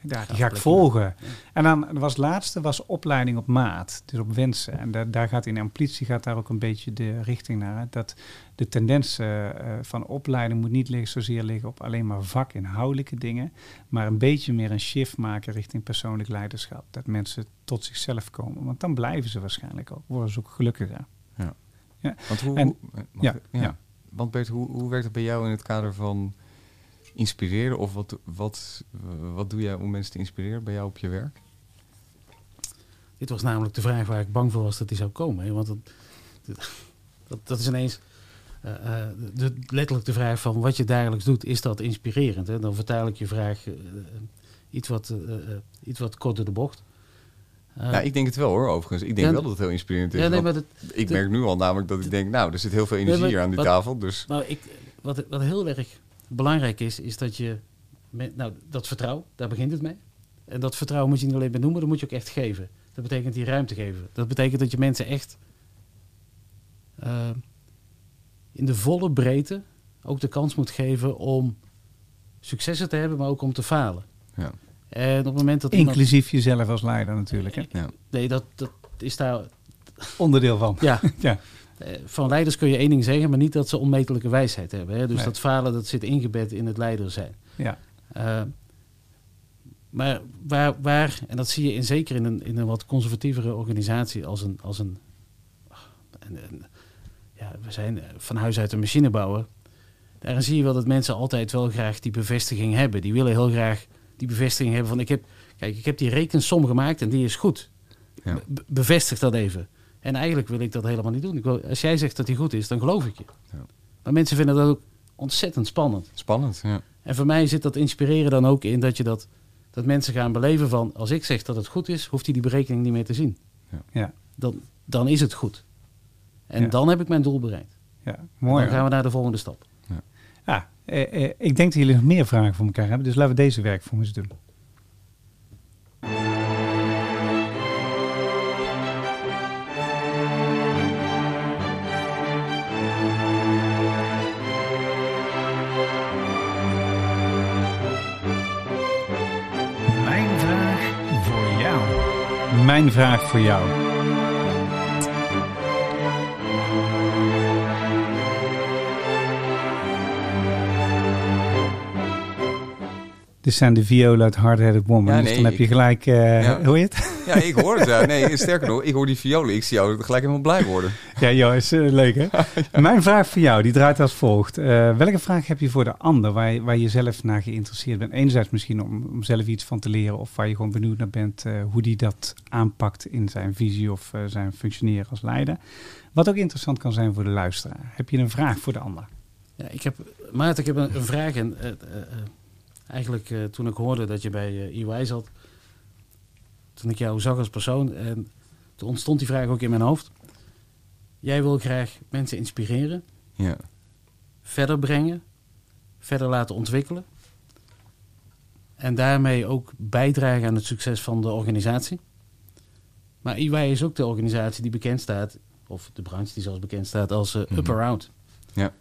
Daar die ga ik volgen. En dan was het laatste was opleiding op maat, dus op wensen. En daar, daar gaat in ambitie gaat daar ook een beetje de richting naar. hè. Dat de tendens eh, eh, van opleiding moet niet liggen, zozeer liggen op alleen maar vakinhoudelijke dingen, maar een beetje meer een shift maken richting persoonlijk leiderschap. Dat mensen tot zichzelf komen, want dan blijven ze waarschijnlijk ook, worden ze ook gelukkiger. Want hoe, En- hoe- eh, ja, ja. Want Bert, hoe, hoe werkt het bij jou in het kader van inspireren? Of wat, wat, wat doe jij om mensen te inspireren bij jou op je werk? Dit was namelijk de vraag waar ik bang voor was dat die zou komen. Hè? Want dat, dat, dat is ineens eh, eh, de, letterlijk de vraag van wat je dagelijks doet, is dat inspirerend? Hè? Dan vertaal ik je vraag eh, iets, wat, eh, iets wat kort door de bocht. Nou, ik denk het wel hoor, overigens. Ik denk Ja, wel dat het heel inspirerend is. ja, nee, want maar dat, ik merk nu al namelijk dat ik denk, nou, er zit heel veel energie maar hier aan die wat- tafel. Dus Nou, ik, wat, wat heel erg belangrijk is, is dat je... Met, nou, dat vertrouwen, daar begint het mee. En dat vertrouwen moet je niet alleen benoemen, dat moet je ook echt geven. Dat betekent die ruimte geven. Dat betekent dat je mensen echt eh, in de volle breedte ook de kans moet geven om successen te hebben, maar ook om te falen. ja, En op het moment dat iemand... Inclusief jezelf als leider natuurlijk. Hè? ja. Nee, dat, dat is daar... Onderdeel van. Ja, <laughs> Ja. Eh, Van leiders kun je één ding zeggen, maar niet dat ze onmetelijke wijsheid hebben. Hè? Dus Nee. dat falen dat zit ingebed in het leider zijn. Ja. Eh, maar waar, waar, en dat zie je in, zeker in een, in een wat conservatievere organisatie als een. Als een, een- een- ja, we zijn eh, van huis uit een machinebouwer. Daarin zie je wel dat mensen altijd wel graag die bevestiging hebben. Die willen heel graag die bevestiging hebben van ik heb, kijk, ik heb die rekensom gemaakt en die is goed. Ja. Be- bevestig dat even. En eigenlijk wil ik dat helemaal niet doen. Ik wil, als jij zegt dat die goed is, dan geloof ik je. Ja. Maar mensen vinden dat ook ontzettend spannend. Spannend, ja. En voor mij zit dat inspireren dan ook in dat je dat, dat mensen gaan beleven van als ik zeg dat het goed is, hoeft hij die berekening niet meer te zien. Ja. Dan, dan is het goed. En Ja. dan heb ik mijn doel bereikt. ja, mooi. dan gaan we naar de volgende stap. Ja, eh, eh, ik denk dat jullie nog meer vragen voor elkaar hebben, dus laten we deze werk voor eens doen. Mijn vraag voor jou. Dit zijn de violen uit Hard Headed Woman. Ja, dus dan heb je gelijk, eh Ja. hoor je het? Ja, ik hoor het. Ja. Nee, sterker nog, ik hoor die violen. Ik zie jou gelijk helemaal blij worden. Ja, joh, is eh, leuk hè? <laughs> Mijn vraag voor jou, die draait als volgt. Eh, welke vraag heb je voor de ander waar je, waar je zelf naar geïnteresseerd bent? Enerzijds misschien om, om zelf iets van te leren of waar je gewoon benieuwd naar bent eh, hoe die dat aanpakt in zijn visie of eh, zijn functioneren als leider. Wat ook interessant kan zijn voor de luisteraar. Heb je een vraag voor de ander? Ja, ik heb, Maarten, ik heb een, een vraag. En, eh, eh, eh, eigenlijk eh, toen ik hoorde dat je bij EY zat, toen ik jou zag als persoon, en toen ontstond die vraag ook in mijn hoofd. Jij wil graag mensen inspireren, Ja, verder brengen, verder laten ontwikkelen. En daarmee ook bijdragen aan het succes van de organisatie. Maar EY is ook de organisatie die bekend staat, of de branche die zelfs bekend staat als eh, up Mhm. or out. Ja.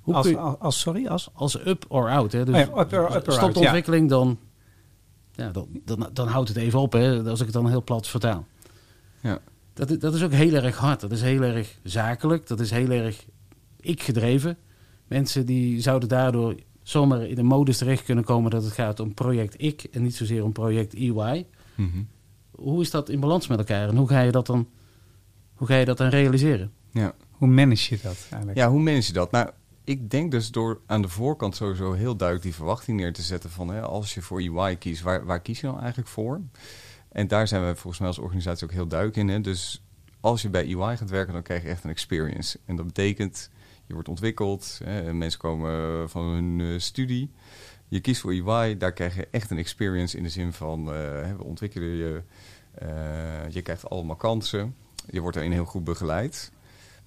Hoe Als, als, sorry, als? als up or out. Hè? Dus Oh ja, up or- up or stopt out, de ja. ontwikkeling, dan, ja, dan, dan, dan houdt het even op. Hè? Als ik het dan heel plat vertaal. Ja. Dat, is- dat is ook heel erg hard. Dat is heel erg zakelijk. Dat is heel erg ik-gedreven. Mensen die zouden daardoor zomaar in de modus terecht kunnen komen dat het gaat om project ik en niet zozeer om project EY. Mhm. Hoe is dat in balans met elkaar en hoe ga je dat dan, hoe ga je dat dan realiseren? ja. Hoe manage je dat eigenlijk? Ja, hoe manage je dat? Nou, ik denk dus door aan de voorkant sowieso heel duidelijk die verwachting neer te zetten van hè, als je voor UI kiest, waar, waar kies je nou eigenlijk voor? En daar zijn we volgens mij als organisatie ook heel duidelijk in. Hè? Dus als je bij UI gaat werken, dan krijg je echt een experience. En dat betekent, Je wordt ontwikkeld. Hè, mensen komen van hun eh, studie. Je kiest voor EY. Daar krijg je echt een experience in de zin van... eh, we ontwikkelen je. eh, je krijgt allemaal kansen. Je wordt erin heel goed begeleid.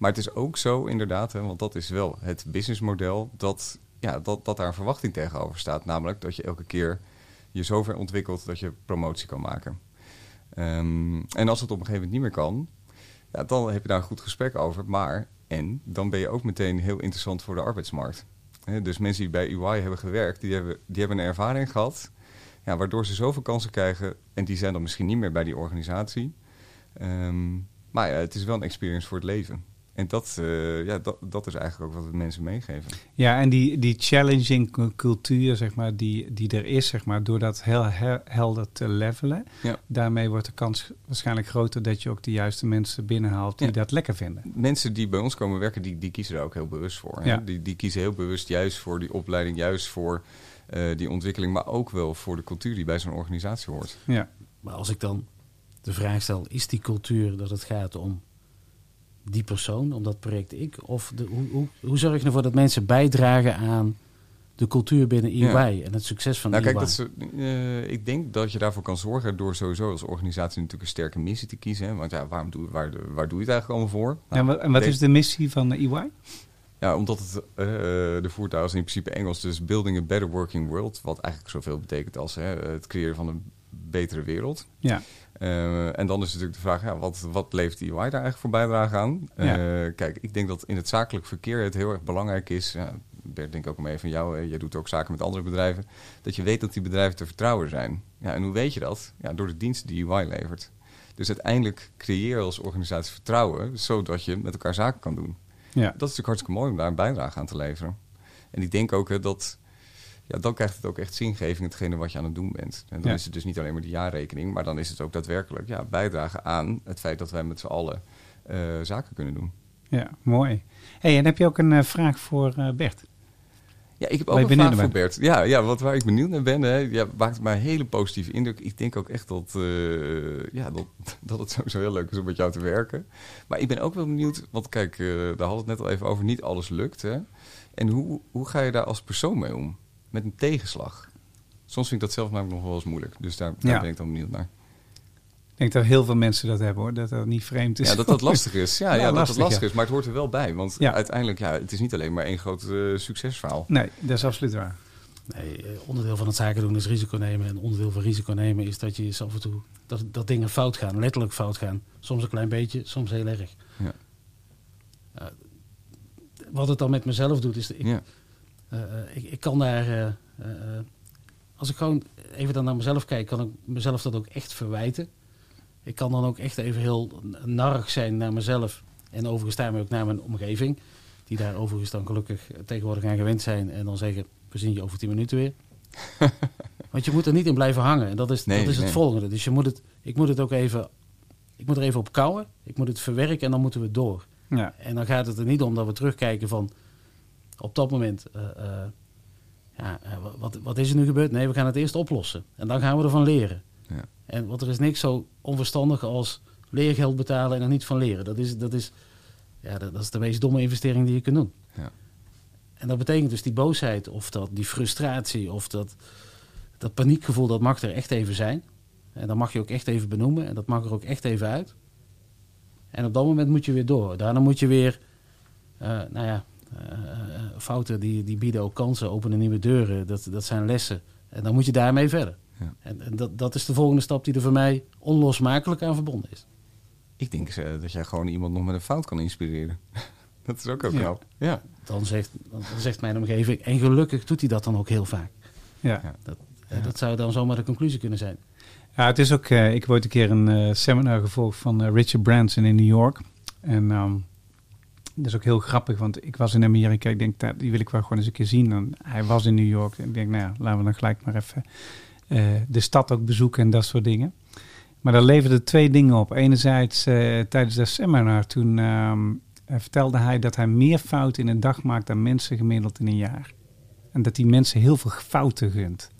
Maar het is ook zo inderdaad, hè, want dat is wel het businessmodel... Dat, ja, dat, dat daar een verwachting tegenover staat. Namelijk dat je elke keer je zover ontwikkelt dat je promotie kan maken. Ehm, en als het op een gegeven moment niet meer kan, ja, dan heb je daar een goed gesprek over. Maar, en dan ben je ook meteen heel interessant voor de arbeidsmarkt. Dus mensen die bij UI hebben gewerkt, die hebben, die hebben een ervaring gehad. Ja, waardoor ze zoveel kansen krijgen. En die zijn dan misschien niet meer bij die organisatie. Ehm, maar ja, het is wel een experience voor het leven. En dat, eh, ja, dat, dat is eigenlijk ook wat we mensen meegeven. Ja, en die, die challenging cu- cultuur, zeg maar, die, die er is, zeg maar, door dat heel he- helder te levelen, Ja. daarmee wordt de kans waarschijnlijk groter dat je ook de juiste mensen binnenhaalt die Ja. dat lekker vinden. Mensen die bij ons komen werken, die, die kiezen er ook heel bewust voor. Hè? Ja. Die, die kiezen heel bewust juist voor die opleiding, juist voor eh, die ontwikkeling, maar ook wel voor de cultuur die bij zo'n organisatie hoort. Ja, Maar als ik dan de vraag stel, is die cultuur dat het gaat om die persoon, om dat project ik? Of de, hoe, hoe, hoe zorg je ervoor dat mensen bijdragen aan de cultuur binnen EY Ja. en het succes van nou, EY? kijk, dat ze, eh, ik denk dat je daarvoor kan zorgen door sowieso als organisatie natuurlijk een sterke missie te kiezen. Hè? Want ja, waarom doe, waar, waar doe je het eigenlijk allemaal voor? Nou, en wat, en wat denk- is de missie van de EY? Ja, omdat het, eh, de voertuig is in principe Engels, dus Building a Better Working World. Wat eigenlijk zoveel betekent als hè, het creëren van een betere wereld. Ja, Eh, en dan is natuurlijk de vraag, ja, wat, wat levert EY daar eigenlijk voor bijdrage aan? Ja. Eh, kijk, ik denk dat in het zakelijk verkeer het heel erg belangrijk is... Ja, Bert, denk ook mee van jou, hè, jij doet ook zaken met andere bedrijven... dat je weet dat die bedrijven te vertrouwen zijn. Ja, en hoe weet je dat? Ja, door de diensten die EY levert. Dus uiteindelijk creëer je als organisatie vertrouwen... zodat je met elkaar zaken kan doen. ja. Dat is natuurlijk hartstikke mooi om daar een bijdrage aan te leveren. En ik denk ook hè, dat... Ja, dan krijgt het ook echt zingeving, hetgene wat je aan het doen bent. En dan Ja. is het dus niet alleen maar de jaarrekening, maar dan is het ook daadwerkelijk ja, bijdragen aan het feit dat wij met z'n allen eh, zaken kunnen doen. ja mooi. hey, en heb je ook een eh, vraag voor eh, Bert? Ja, ik heb ook een vraag voor Bert. Ja, ja, wat waar ik benieuwd naar ben, hè, ja, maakt mij een hele positieve indruk. Ik denk ook echt dat, ja, dat, <laughs> dat het sowieso heel leuk is om met jou te werken. Maar ik ben ook wel benieuwd, want kijk, eh, daar hadden we het net al even over, niet alles lukt. Hè? En hoe, hoe ga je daar als persoon mee om? Met een tegenslag? Soms vind ik dat zelf namelijk nog wel eens moeilijk. Dus daar, daar Ja. ben ik dan benieuwd naar. Ik denk dat heel veel mensen dat hebben hoor, dat dat niet vreemd is. Ja, dat dat lastig is. Ja, <laughs> Ja, ja, dat lastig, het lastig ja. is. Maar het hoort er wel bij. Want Ja. uiteindelijk, ja, het is niet alleen maar één groot eh, succesverhaal. Nee, dat is absoluut waar. Nee, eh, onderdeel van het zaken doen is risico nemen. En onderdeel van risico nemen is dat je eens af en toe dat, dat dingen fout gaan, letterlijk fout gaan. Soms een klein beetje, soms heel erg. Ja. Eh, wat het dan met mezelf doet, is dat ik, Ja. Ik, ik kan daar. eh, eh, eh, als ik gewoon even dan naar mezelf kijk, kan ik mezelf dat ook echt verwijten. Ik kan dan ook echt even heel narrig zijn naar mezelf. En overigens daarmee ook naar mijn omgeving. Die daar overigens dan gelukkig tegenwoordig aan gewend zijn. En dan zeggen, we zien je over tien minuten weer. <laughs> Want je moet er niet in blijven hangen. En dat is, Nee, dat is het nee. volgende. Dus je moet het, ik moet het ook even... Ik moet er even op kouwen. Ik moet het verwerken en dan moeten we door. Ja, En dan gaat het er niet om dat we terugkijken van... Op dat moment... eh, eh, ja, eh, wat, wat is er nu gebeurd? Nee, we gaan het eerst oplossen. En dan gaan we ervan leren. Ja. En want er is niks zo onverstandig als leergeld betalen en er niet van leren. Dat is, dat is, ja, dat, dat is de meest domme investering die je kunt doen. Ja. En dat betekent dus die boosheid of dat, die frustratie of dat, dat paniekgevoel, dat mag er echt even zijn. En dat mag je ook echt even benoemen en dat mag er ook echt even uit. En op dat moment moet je weer door. Daarna moet je weer, nou ja, fouten die, die bieden ook kansen, openen nieuwe deuren. Dat, dat zijn lessen. En dan moet je daarmee verder. Ja. En, en dat, dat is de volgende stap die er voor mij onlosmakelijk aan verbonden is. Ik denk eh, dat jij gewoon iemand nog met een fout kan inspireren. <laughs> dat is ook heel Ja. knap. Ja. Dan zegt, dan zegt mijn omgeving, en gelukkig doet hij dat dan ook heel vaak. ja. Ja. Dat, eh, dat zou dan zomaar de conclusie kunnen zijn. Ja, het is ook. eh, ik heb ooit een keer een eh, seminar gevolgd van eh, Richard Branson in New York. En ehm, dat is ook heel grappig, want ik was in Amerika. Ik denk, dat, die wil ik wel gewoon eens een keer zien. En hij was in New York. En ik denk, nou ja, laten we dan gelijk maar even eh, de stad ook bezoeken en dat soort dingen. Maar daar leverden twee dingen op. Enerzijds eh, tijdens dat seminar, toen ehm, eh, vertelde hij dat hij meer fouten in een dag maakt dan mensen gemiddeld in een jaar. En dat die mensen heel veel fouten gunt.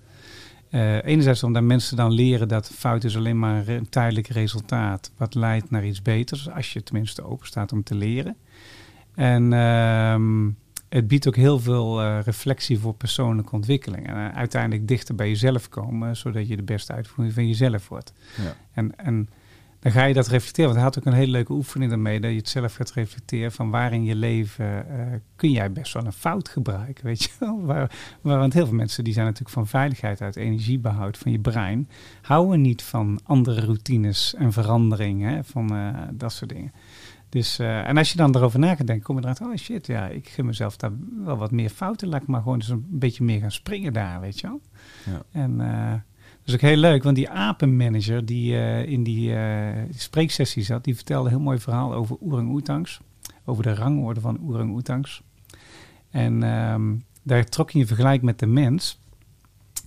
Eh, enerzijds omdat mensen dan leren dat fout is alleen maar een tijdelijk resultaat, wat leidt naar iets beters, als je tenminste open staat om te leren. En ehm, het biedt ook heel veel eh, reflectie voor persoonlijke ontwikkeling. En eh, uiteindelijk dichter bij jezelf komen, zodat je de beste uitvoering van jezelf wordt. Ja. En, en dan ga je dat reflecteren. Want hij had ook een hele leuke oefening daarmee. Dat je het zelf gaat reflecteren van waar in je leven eh, kun jij best wel een fout gebruiken. Weet je wel? Waar, waar, want heel veel mensen die zijn natuurlijk van veiligheid uit, energiebehoud van je brein. Houden niet van andere routines en veranderingen, van dat soort dingen. Dus, eh, en als je dan erover na gaat denken, kom je eruit, oh shit, ja, ik gun mezelf daar wel wat meer fouten. Laat ik maar gewoon eens een beetje meer gaan springen daar, weet je wel. Ja. En eh, dat is ook heel leuk, want die apenmanager die eh, in die spreeksessie zat, die vertelde een heel mooi verhaal over orang-oetangs. Over de rangorde van orang-oetangs. En ehm, daar trok hij een vergelijk met de mens.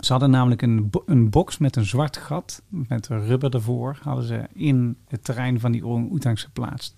Ze hadden namelijk een, bo- een box met een zwart gat, met een rubber ervoor, hadden ze in het terrein van die orang-oetangs geplaatst.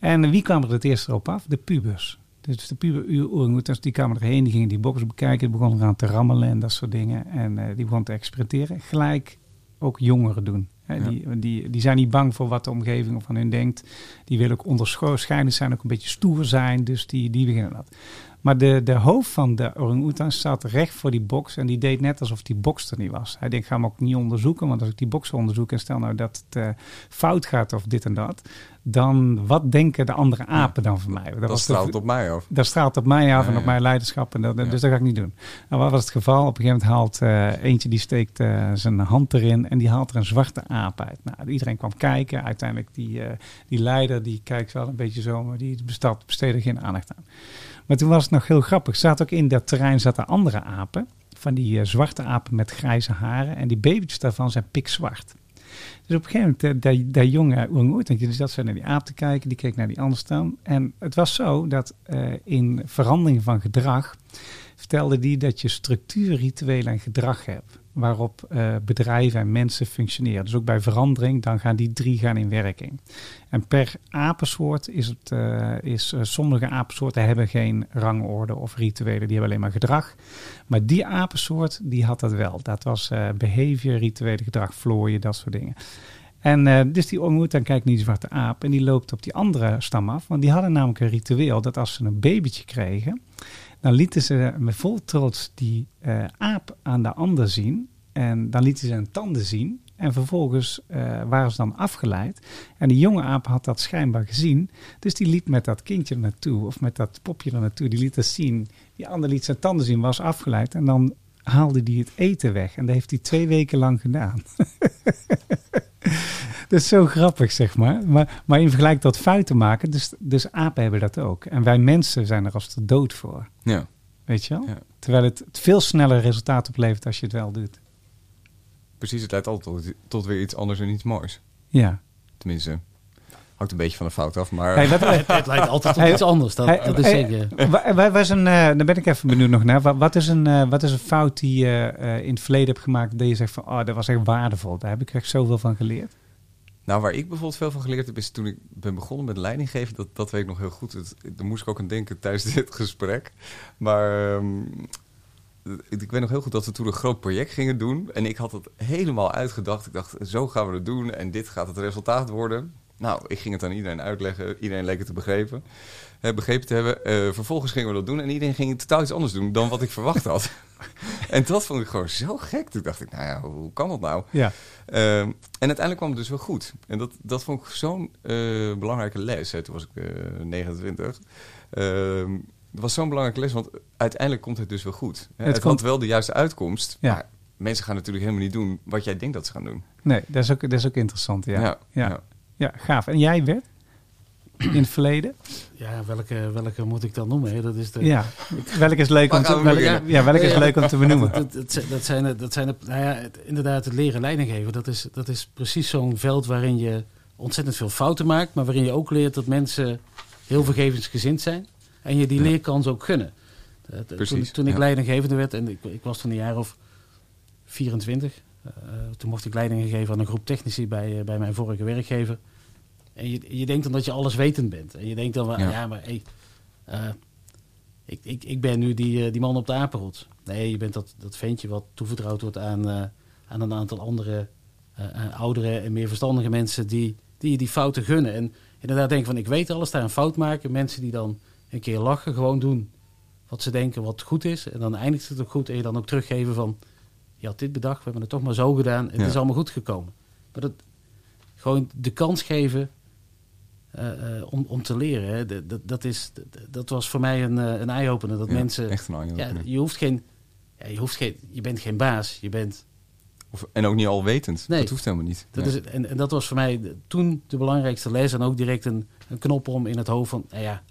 En wie kwam er het eerst erop af? De pubers. Dus de puber orang-oetangs, die kwamen erheen, die gingen die box bekijken, die begonnen eraan te rammelen en dat soort dingen. En eh, die begonnen te experimenteren. Gelijk ook jongeren doen. Hè, Ja. die, die, die zijn niet bang voor wat de omgeving van hun denkt. Die willen ook onderscheiden zijn, ook een beetje stoer zijn. Dus die, die beginnen dat. Maar de, de hoofd van de orang-oetan zat recht voor die box. En die deed net alsof die box er niet was. Hij denkt, ga hem ook niet onderzoeken. Want als ik die box onderzoek en stel nou dat het eh, fout gaat of dit en dat. Dan wat denken de andere apen dan van mij? Dat, was de- straalt op mij af. dat straalt op mij af Ja, en op ja. mijn leiderschap. En dat, Ja. Dus dat ga ik niet doen. Nou, wat was het geval? Op een gegeven moment haalt eh, eentje die steekt eh, zijn hand erin en die haalt er een zwarte aap uit. Nou, iedereen kwam kijken. Uiteindelijk die, die leider die kijkt wel een beetje zo, maar die bestaat, besteedde er geen aandacht aan. Maar toen was het nog heel grappig. Zat ook in dat terrein zaten andere apen. Van die eh, zwarte apen met grijze haren. En die babytjes daarvan zijn pikzwart. Dus op een gegeven moment, eh, dat, dat jonge orang-oetantje, die zat zo naar die aap te kijken, die keek naar die ander staan. En het was zo dat eh, in verandering van gedrag vertelde die dat je structuur, rituelen en gedrag hebt. Waarop eh, bedrijven en mensen functioneren. Dus ook bij verandering, dan gaan die drie gaan in werking. En per apensoort is het, eh, is, eh, sommige apensoorten hebben geen rangorde of rituelen, die hebben alleen maar gedrag. Maar die apensoort, die had dat wel. Dat was eh behavior, rituele gedrag, vlooien, dat soort dingen. En dus die orang dan kijkt die zwarte aap en die loopt op die andere stam af. Want die hadden namelijk een ritueel dat als ze een babytje kregen, dan lieten ze met vol trots die eh, aap aan de ander zien. En dan lieten ze hun tanden zien. En vervolgens eh, waren ze dan afgeleid. En die jonge aap had dat schijnbaar gezien. Dus die liep met dat kindje er naartoe, of met dat popje er naartoe. Die liet dat zien. Die ander liet zijn tanden zien, was afgeleid. En dan haalde hij het eten weg. En dat heeft hij twee weken lang gedaan. <laughs> <laughs> dat is zo grappig, zeg maar. Maar, maar in vergelijking tot fouten maken, dus, dus apen hebben dat ook. En wij mensen zijn er als de dood voor. Ja. Weet je wel? Ja. Terwijl het, het veel sneller resultaat oplevert als je het wel doet. Precies, het leidt altijd tot, tot weer iets anders en iets moois. Ja. Tenminste, hangt een beetje van de fout af, maar... Hey, wat, Het, het lijkt altijd op Hey, iets anders. Dat, hey, dat is hey, zeker. wa- wa- was een, eh, daar ben ik even benieuwd nog naar. Wat, wat, is een, eh, wat is een fout die je eh, in het verleden hebt gemaakt dat je zegt van, oh, dat was echt waardevol. Daar heb ik echt zoveel van geleerd. Nou, waar ik bijvoorbeeld veel van geleerd heb, is toen ik ben begonnen met leidinggeven. Dat, dat weet ik nog heel goed. Het, daar moest ik ook aan denken tijdens <laughs> dit gesprek. Maar ehm, ik, ik weet nog heel goed dat we toen een groot project gingen doen. En ik had het helemaal uitgedacht. Ik dacht, zo gaan we het doen en dit gaat het resultaat worden. Nou, ik ging het aan iedereen uitleggen. Iedereen leek het te begrepen. eh, begrepen te hebben. Eh, vervolgens gingen we dat doen en iedereen ging totaal iets anders doen dan wat ik verwacht had. <laughs> en dat vond ik gewoon zo gek. Toen dacht ik, nou ja, hoe kan dat nou? Ja. Ehm, en uiteindelijk kwam het dus wel goed. En dat, dat vond ik zo'n eh, belangrijke les. Hè. Toen was ik eh 29. Ehm, dat was zo'n belangrijke les, want uiteindelijk komt het dus wel goed. Hè. Het Het, komt- had wel de juiste uitkomst. Ja. Maar mensen gaan natuurlijk helemaal niet doen wat jij denkt dat ze gaan doen. Nee, dat is ook, dat is ook interessant. Ja. Ja. ja. Ja. gaaf. En jij, Bert? In het verleden? Ja, welke, welke moet ik dan noemen? hè? Dat is de, Ja. Welke is leuk om te, we welke, ja, welke is leuk om te benoemen? Dat, dat, dat- dat zijn, dat zijn nou ja, het- inderdaad, het leren leiding geven. Dat is, dat is precies zo'n veld waarin je ontzettend veel fouten maakt, maar waarin je ook leert dat mensen heel vergevensgezind zijn en je die leerkans ook gunnen. Eh, Toen, ik leidinggevende werd, en ik, ik was toen een jaar of 24, eh, toen mocht ik leiding geven aan een groep technici bij, eh, bij mijn vorige werkgever. En je, je denkt dan dat je alles wetend bent. En je denkt dan, Ja. ja, maar hey, eh, ik, ik, ik ben nu die, eh, die man op de apenrots. Nee, je bent dat, dat ventje wat toevertrouwd wordt aan, eh, aan een aantal andere eh, eh, oudere en meer verstandige mensen die, die je die fouten gunnen. En inderdaad denken van ik weet alles, daar een fout maken. Mensen die dan een keer lachen, gewoon doen wat ze denken wat goed is. En dan eindigt het ook goed en je dan ook teruggeven van je had dit bedacht, we hebben het toch maar zo gedaan. Het Ja. is allemaal goed gekomen. Maar dat gewoon de kans geven eh, eh, om, om te leren. Hè. Dat, is, dat, dat was voor mij een, eh, een eye-opener. Dat Ja, mensen. Echt een eye Ja, je hoeft geen. Ja, je, hoeft geen je bent geen baas. Je bent. Of, en ook niet alwetend. Nee. Dat hoeft helemaal niet. Dat Nee. is, en, en dat was voor mij toen de belangrijkste les. En ook direct een, een knop om in het hoofd van. Nou ja,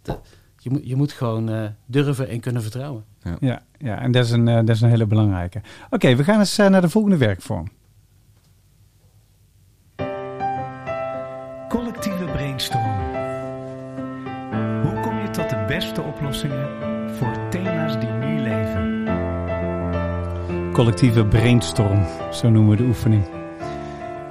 je, moet, je moet gewoon durven en kunnen vertrouwen. Ja, ja en dat is een, eh, dat is een hele belangrijke. Oké, we gaan eens eh, naar de volgende werkvorm. Collectieve brainstorm. Hoe kom je tot de beste oplossingen voor thema's die nu leven? Collectieve brainstorm, zo noemen we de oefening.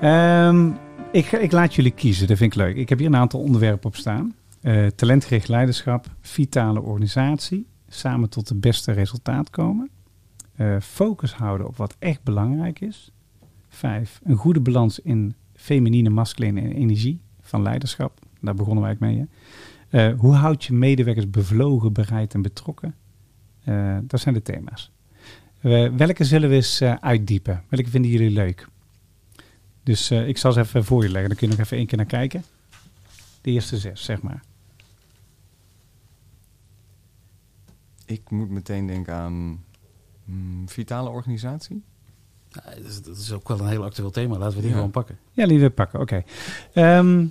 Ehm, ik, ik laat jullie kiezen, dat vind ik leuk. Ik heb hier een aantal onderwerpen op staan. Eh, talentgericht leiderschap, vitale organisatie, samen tot het beste resultaat komen. Eh, focus houden op wat echt belangrijk is. Vijf, een goede balans in feminine, masculine en energie van leiderschap. Daar begonnen wij mee. Hè? Eh, hoe houd je medewerkers bevlogen, bereid en betrokken? Eh, dat zijn de thema's. Welke zullen we eens uitdiepen? Welke vinden jullie leuk? Dus ik zal ze even voor je leggen. Dan kun je nog even één keer naar kijken. De eerste zes, zeg maar. Ik moet meteen denken aan mm, vitale organisatie. Ja, dat, is, dat is ook wel een heel actueel thema. Laten we die Ja. gewoon pakken. Ja, die we pakken, oké. Ehm,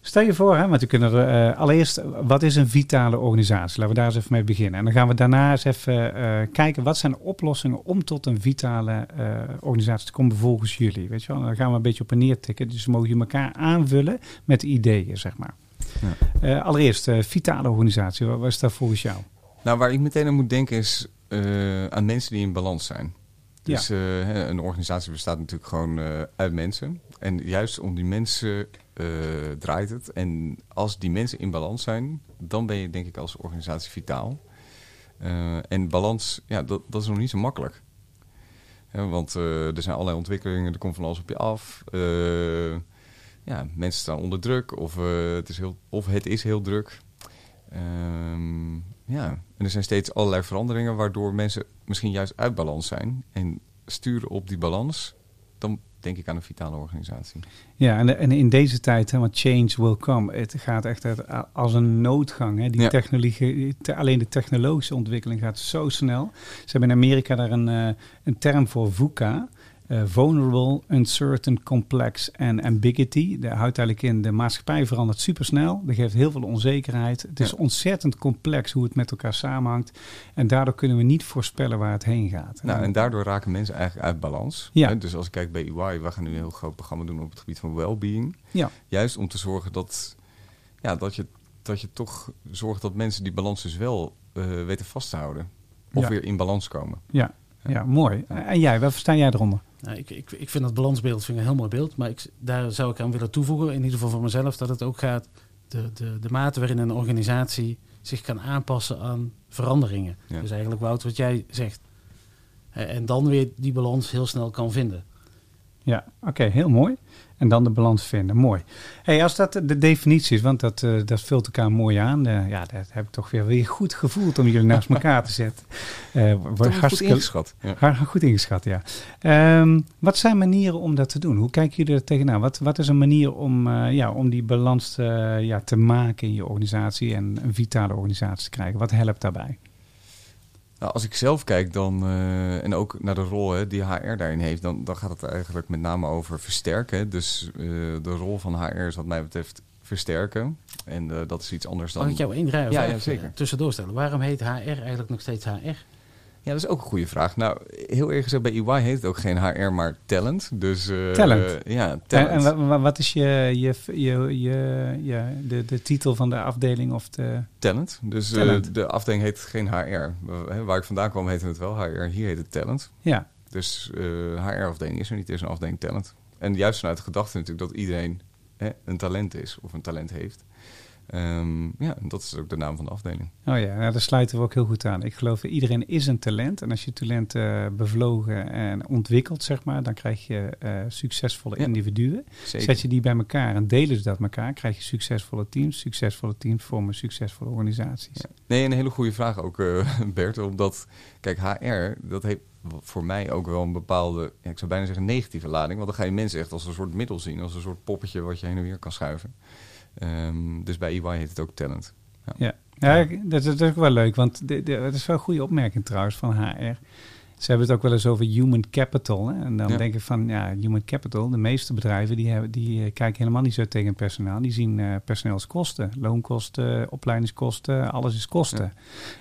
stel je voor, hè, want we kunnen er, eh, allereerst, wat is een vitale organisatie? Laten we daar eens even mee beginnen. En dan gaan we daarna eens even eh, kijken, wat zijn de oplossingen om tot een vitale eh, organisatie te komen volgens jullie? Weet je wel? Dan gaan we een beetje op en neer tikken. Dus mogen je elkaar aanvullen met ideeën, zeg maar. Ja. Eh, allereerst, eh, vitale organisatie, wat, wat is dat volgens jou? Nou, waar ik meteen aan moet denken is eh, aan mensen die in balans zijn. Dus eh, hè, een organisatie bestaat natuurlijk gewoon eh, uit mensen. En juist om die mensen eh, draait het. En als die mensen in balans zijn, dan ben je denk ik als organisatie vitaal. Eh, en balans, ja, dat, dat is nog niet zo makkelijk. Want eh, er zijn allerlei ontwikkelingen, er komt van alles op je af. Eh, ja, mensen staan onder druk of, eh, het, is heel, of het is heel druk. Ehm, ja, en er zijn steeds allerlei veranderingen waardoor mensen misschien juist uit balans zijn. En sturen op die balans, dan denk ik aan een vitale organisatie. Ja, en, en in deze tijd, hè, want change will come. Het gaat echt als een noodgang. Hè. Die Ja. technologie, te- alleen de technologische ontwikkeling gaat zo snel. Ze hebben in Amerika daar een, eh, een term voor VUCA. Eh, vulnerable, uncertain, complex en ambiguity. Dat houdt eigenlijk in, de maatschappij verandert supersnel. Dat geeft heel veel onzekerheid. Het is ontzettend complex hoe het met elkaar samenhangt. En daardoor kunnen we niet voorspellen waar het heen gaat. Nou, en daardoor raken mensen eigenlijk uit balans. Ja. Hè, Dus als ik kijk bij EY, we gaan nu een heel groot programma doen op het gebied van well-being. Ja. Juist om te zorgen dat, ja, dat, je, dat je toch zorgt dat mensen die balans dus wel eh, weten vast te houden. Of Ja. weer in balans komen. ja, ja, mooi. En jij, wat versta jij eronder? Nou, ik, ik, ik vind dat balansbeeld vind ik een heel mooi beeld. Maar ik, daar zou ik aan willen toevoegen, in ieder geval voor mezelf, dat het ook gaat de, de, de mate waarin een organisatie zich kan aanpassen aan veranderingen. Ja. Dus eigenlijk, Wout, wat jij zegt. En dan weer die balans heel snel kan vinden. Ja, oké, heel mooi. En dan de balans vinden, mooi. Hey, als dat de definitie is, want dat, eh, dat vult elkaar mooi aan. Eh, ja, dat heb ik toch weer, weer goed gevoeld om jullie naast elkaar te zetten. <laughs> Eh wordt Toch goed hartstikke ingeschat. Ja. goed ingeschat, ja. Wat zijn manieren om dat te doen? Hoe kijken jullie er tegenaan? Wat, wat is een manier om, ja, om die balans ja, te maken in je organisatie en een vitale organisatie te krijgen? Wat helpt daarbij? Nou, als ik zelf kijk dan, eh, en ook naar de rol hè, die HR daarin heeft, dan, dan gaat het eigenlijk met name over versterken. Dus eh, de rol van HR is wat mij betreft versterken. En eh, dat is iets anders dan... Mag ik jou rij Ja, ja, zeker. tussendoor stellen? Waarom heet HR eigenlijk nog steeds HR? Ja, dat is ook een goede vraag. Nou, heel eerlijk gezegd, bij EY heet het ook geen HR, maar talent. Dus, eh, Talent? ja, En, talent. en wa- wat is je, je, je, je, ja, de, de titel van de afdeling of de... talent. Dus eh, de afdeling heet geen HR. Eh, waar ik vandaan kwam heette het wel HR. Hier heet het talent. Ja, Dus HR-afdeling is er niet, het is een afdeling talent. En juist vanuit de gedachte natuurlijk dat iedereen hè, een talent is of een talent heeft. Ehm, ja, dat is ook de naam van de afdeling. Oh ja, nou, daar sluiten we ook heel goed aan. Ik geloof dat iedereen is een talent. En als je talent eh, bevlogen en ontwikkelt, zeg maar, dan krijg je eh, succesvolle Ja. individuen. Zeker. Zet je die bij elkaar en delen ze dat met elkaar, krijg je succesvolle teams. Succesvolle teams vormen succesvolle organisaties. Ja. Nee, een hele goede vraag ook, eh, <laughs> Bert. Omdat, kijk, HR, dat heeft voor mij ook wel een bepaalde, ja, ik zou bijna zeggen negatieve lading. Want dan ga je mensen echt als een soort middel zien. Als een soort poppetje wat je heen en weer kan schuiven. Ehm, dus bij EY heet het ook talent. Ja, ja dat, dat is ook wel leuk, want de, de, dat is wel een goede opmerking trouwens van HR. Ze hebben het ook wel eens over human capital. Hè? En dan Ja. denk ik van, ja, human capital. De meeste bedrijven die, hebben, die eh, kijken helemaal niet zo tegen personeel. Die zien eh personeel als kosten. Loonkosten, opleidingskosten, alles is kosten.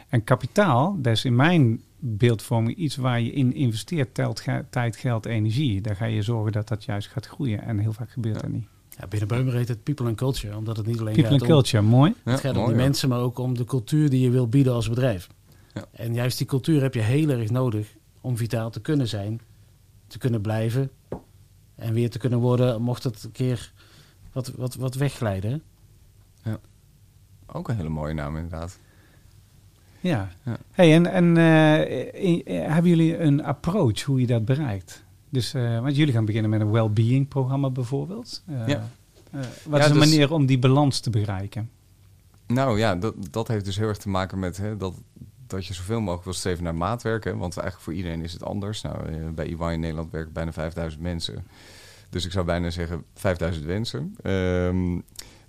En kapitaal, dat is in mijn beeldvorming iets waar je in investeert. Telt ge- tijd, geld, energie. Daar ga je zorgen dat dat juist gaat groeien. En heel vaak gebeurt Ja. dat niet. Ja, binnen Beumer heet het people and culture, omdat het niet alleen People gaat and om, culture, mooi. Ja, het gaat om mooi, die ja. mensen, maar ook om de cultuur die je wil bieden als bedrijf. Ja. En juist die cultuur heb je heel erg nodig om vitaal te kunnen zijn, te kunnen blijven en weer te kunnen worden, mocht het een keer wat, wat, wat wegglijden. hè? Ook een hele mooie naam inderdaad. Ja. Ja. Hey, en en eh, hebben jullie een approach hoe je dat bereikt? Dus, eh, want jullie gaan beginnen met een well-being programma bijvoorbeeld. Eh, Ja. eh, wat Ja, is een dus- manier om die balans te bereiken? Nou ja, dat, dat heeft dus heel erg te maken met hè, dat, dat je zoveel mogelijk wil streven naar maatwerk. Hè, want eigenlijk voor iedereen is het anders. Nou, bij EY in Nederland werken bijna 5000 mensen. Dus ik zou bijna zeggen 5000 wensen. Ehm,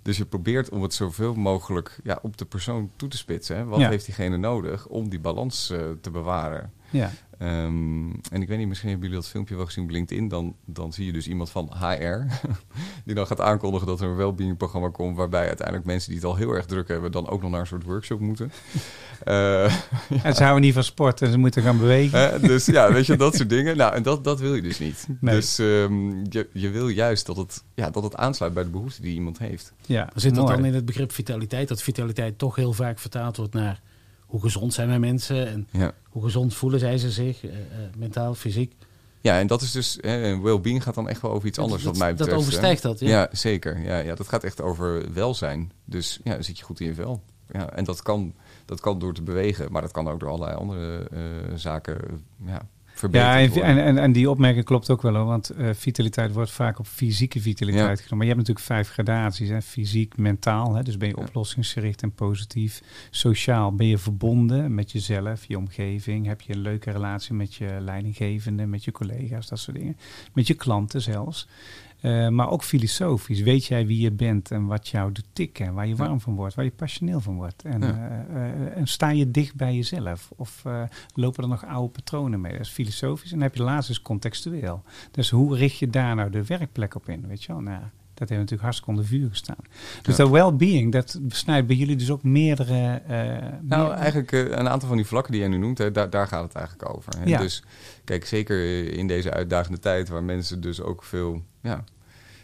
dus je probeert om het zoveel mogelijk ja, op de persoon toe te spitsen. Hè. Wat Ja. heeft diegene nodig om die balans te bewaren? Ja, Ehm, en ik weet niet, misschien hebben jullie dat filmpje wel gezien op LinkedIn. Dan, dan zie je dus iemand van HR. <laughs> die dan gaat aankondigen dat er een wellbeing programma komt. Waarbij uiteindelijk mensen die het al heel erg druk hebben. dan ook nog naar een soort workshop moeten. <laughs> Eh, <laughs> en ze houden niet van sport en ze moeten gaan bewegen. hè, dus ja, weet je, dat soort dingen. Nou, en dat, dat wil je dus niet. Nee. Dus ehm, je, je wil juist dat het, ja, dat het aansluit bij de behoefte die iemand heeft. ja, Zit dat dan in het begrip vitaliteit? Dat vitaliteit toch heel vaak vertaald wordt naar hoe gezond zijn mijn mensen en Ja. hoe gezond voelen zij ze zich, eh, mentaal, fysiek. Ja, en dat is dus, well-being gaat dan echt wel over iets anders dat, wat mij dat betreft. hè. overstijgt dat, ja. Ja, zeker. Ja, ja, dat gaat echt over welzijn. Dus ja, zit je goed in je vel. Ja, en dat kan, dat kan door te bewegen, maar dat kan ook door allerlei andere eh, zaken ja, verbeterd Ja, en, worden. en, en, en die opmerking klopt ook wel hoor, want eh, vitaliteit wordt vaak op fysieke vitaliteit Ja. genomen. Maar je hebt natuurlijk vijf gradaties, hè? fysiek, mentaal, hè? dus ben je Ja. oplossingsgericht en positief. Sociaal ben je verbonden met jezelf, je omgeving, heb je een leuke relatie met je leidinggevende, met je collega's, dat soort dingen. Met je klanten zelfs. Eh, maar ook filosofisch. Weet jij wie je bent en wat jou doet tikken, waar je Ja. warm van wordt, waar je passioneel van wordt. En, Ja. eh, eh, en sta je dicht bij jezelf? Of lopen er nog oude patronen mee? Dat is filosofisch. En dan heb je laatst is contextueel. Dus hoe richt je daar nou de werkplek op in? Weet je wel? Nou, dat heeft natuurlijk hartstikke onder vuur gestaan. Dus Ja. dat well-being, dat besnijdt bij jullie dus ook meerdere... eh, Nou, eigenlijk eh, een aantal van die vlakken die jij nu noemt, hè, daar, daar gaat het eigenlijk over. Hè. Ja. Dus kijk, zeker in deze uitdagende tijd waar mensen dus ook veel, ja,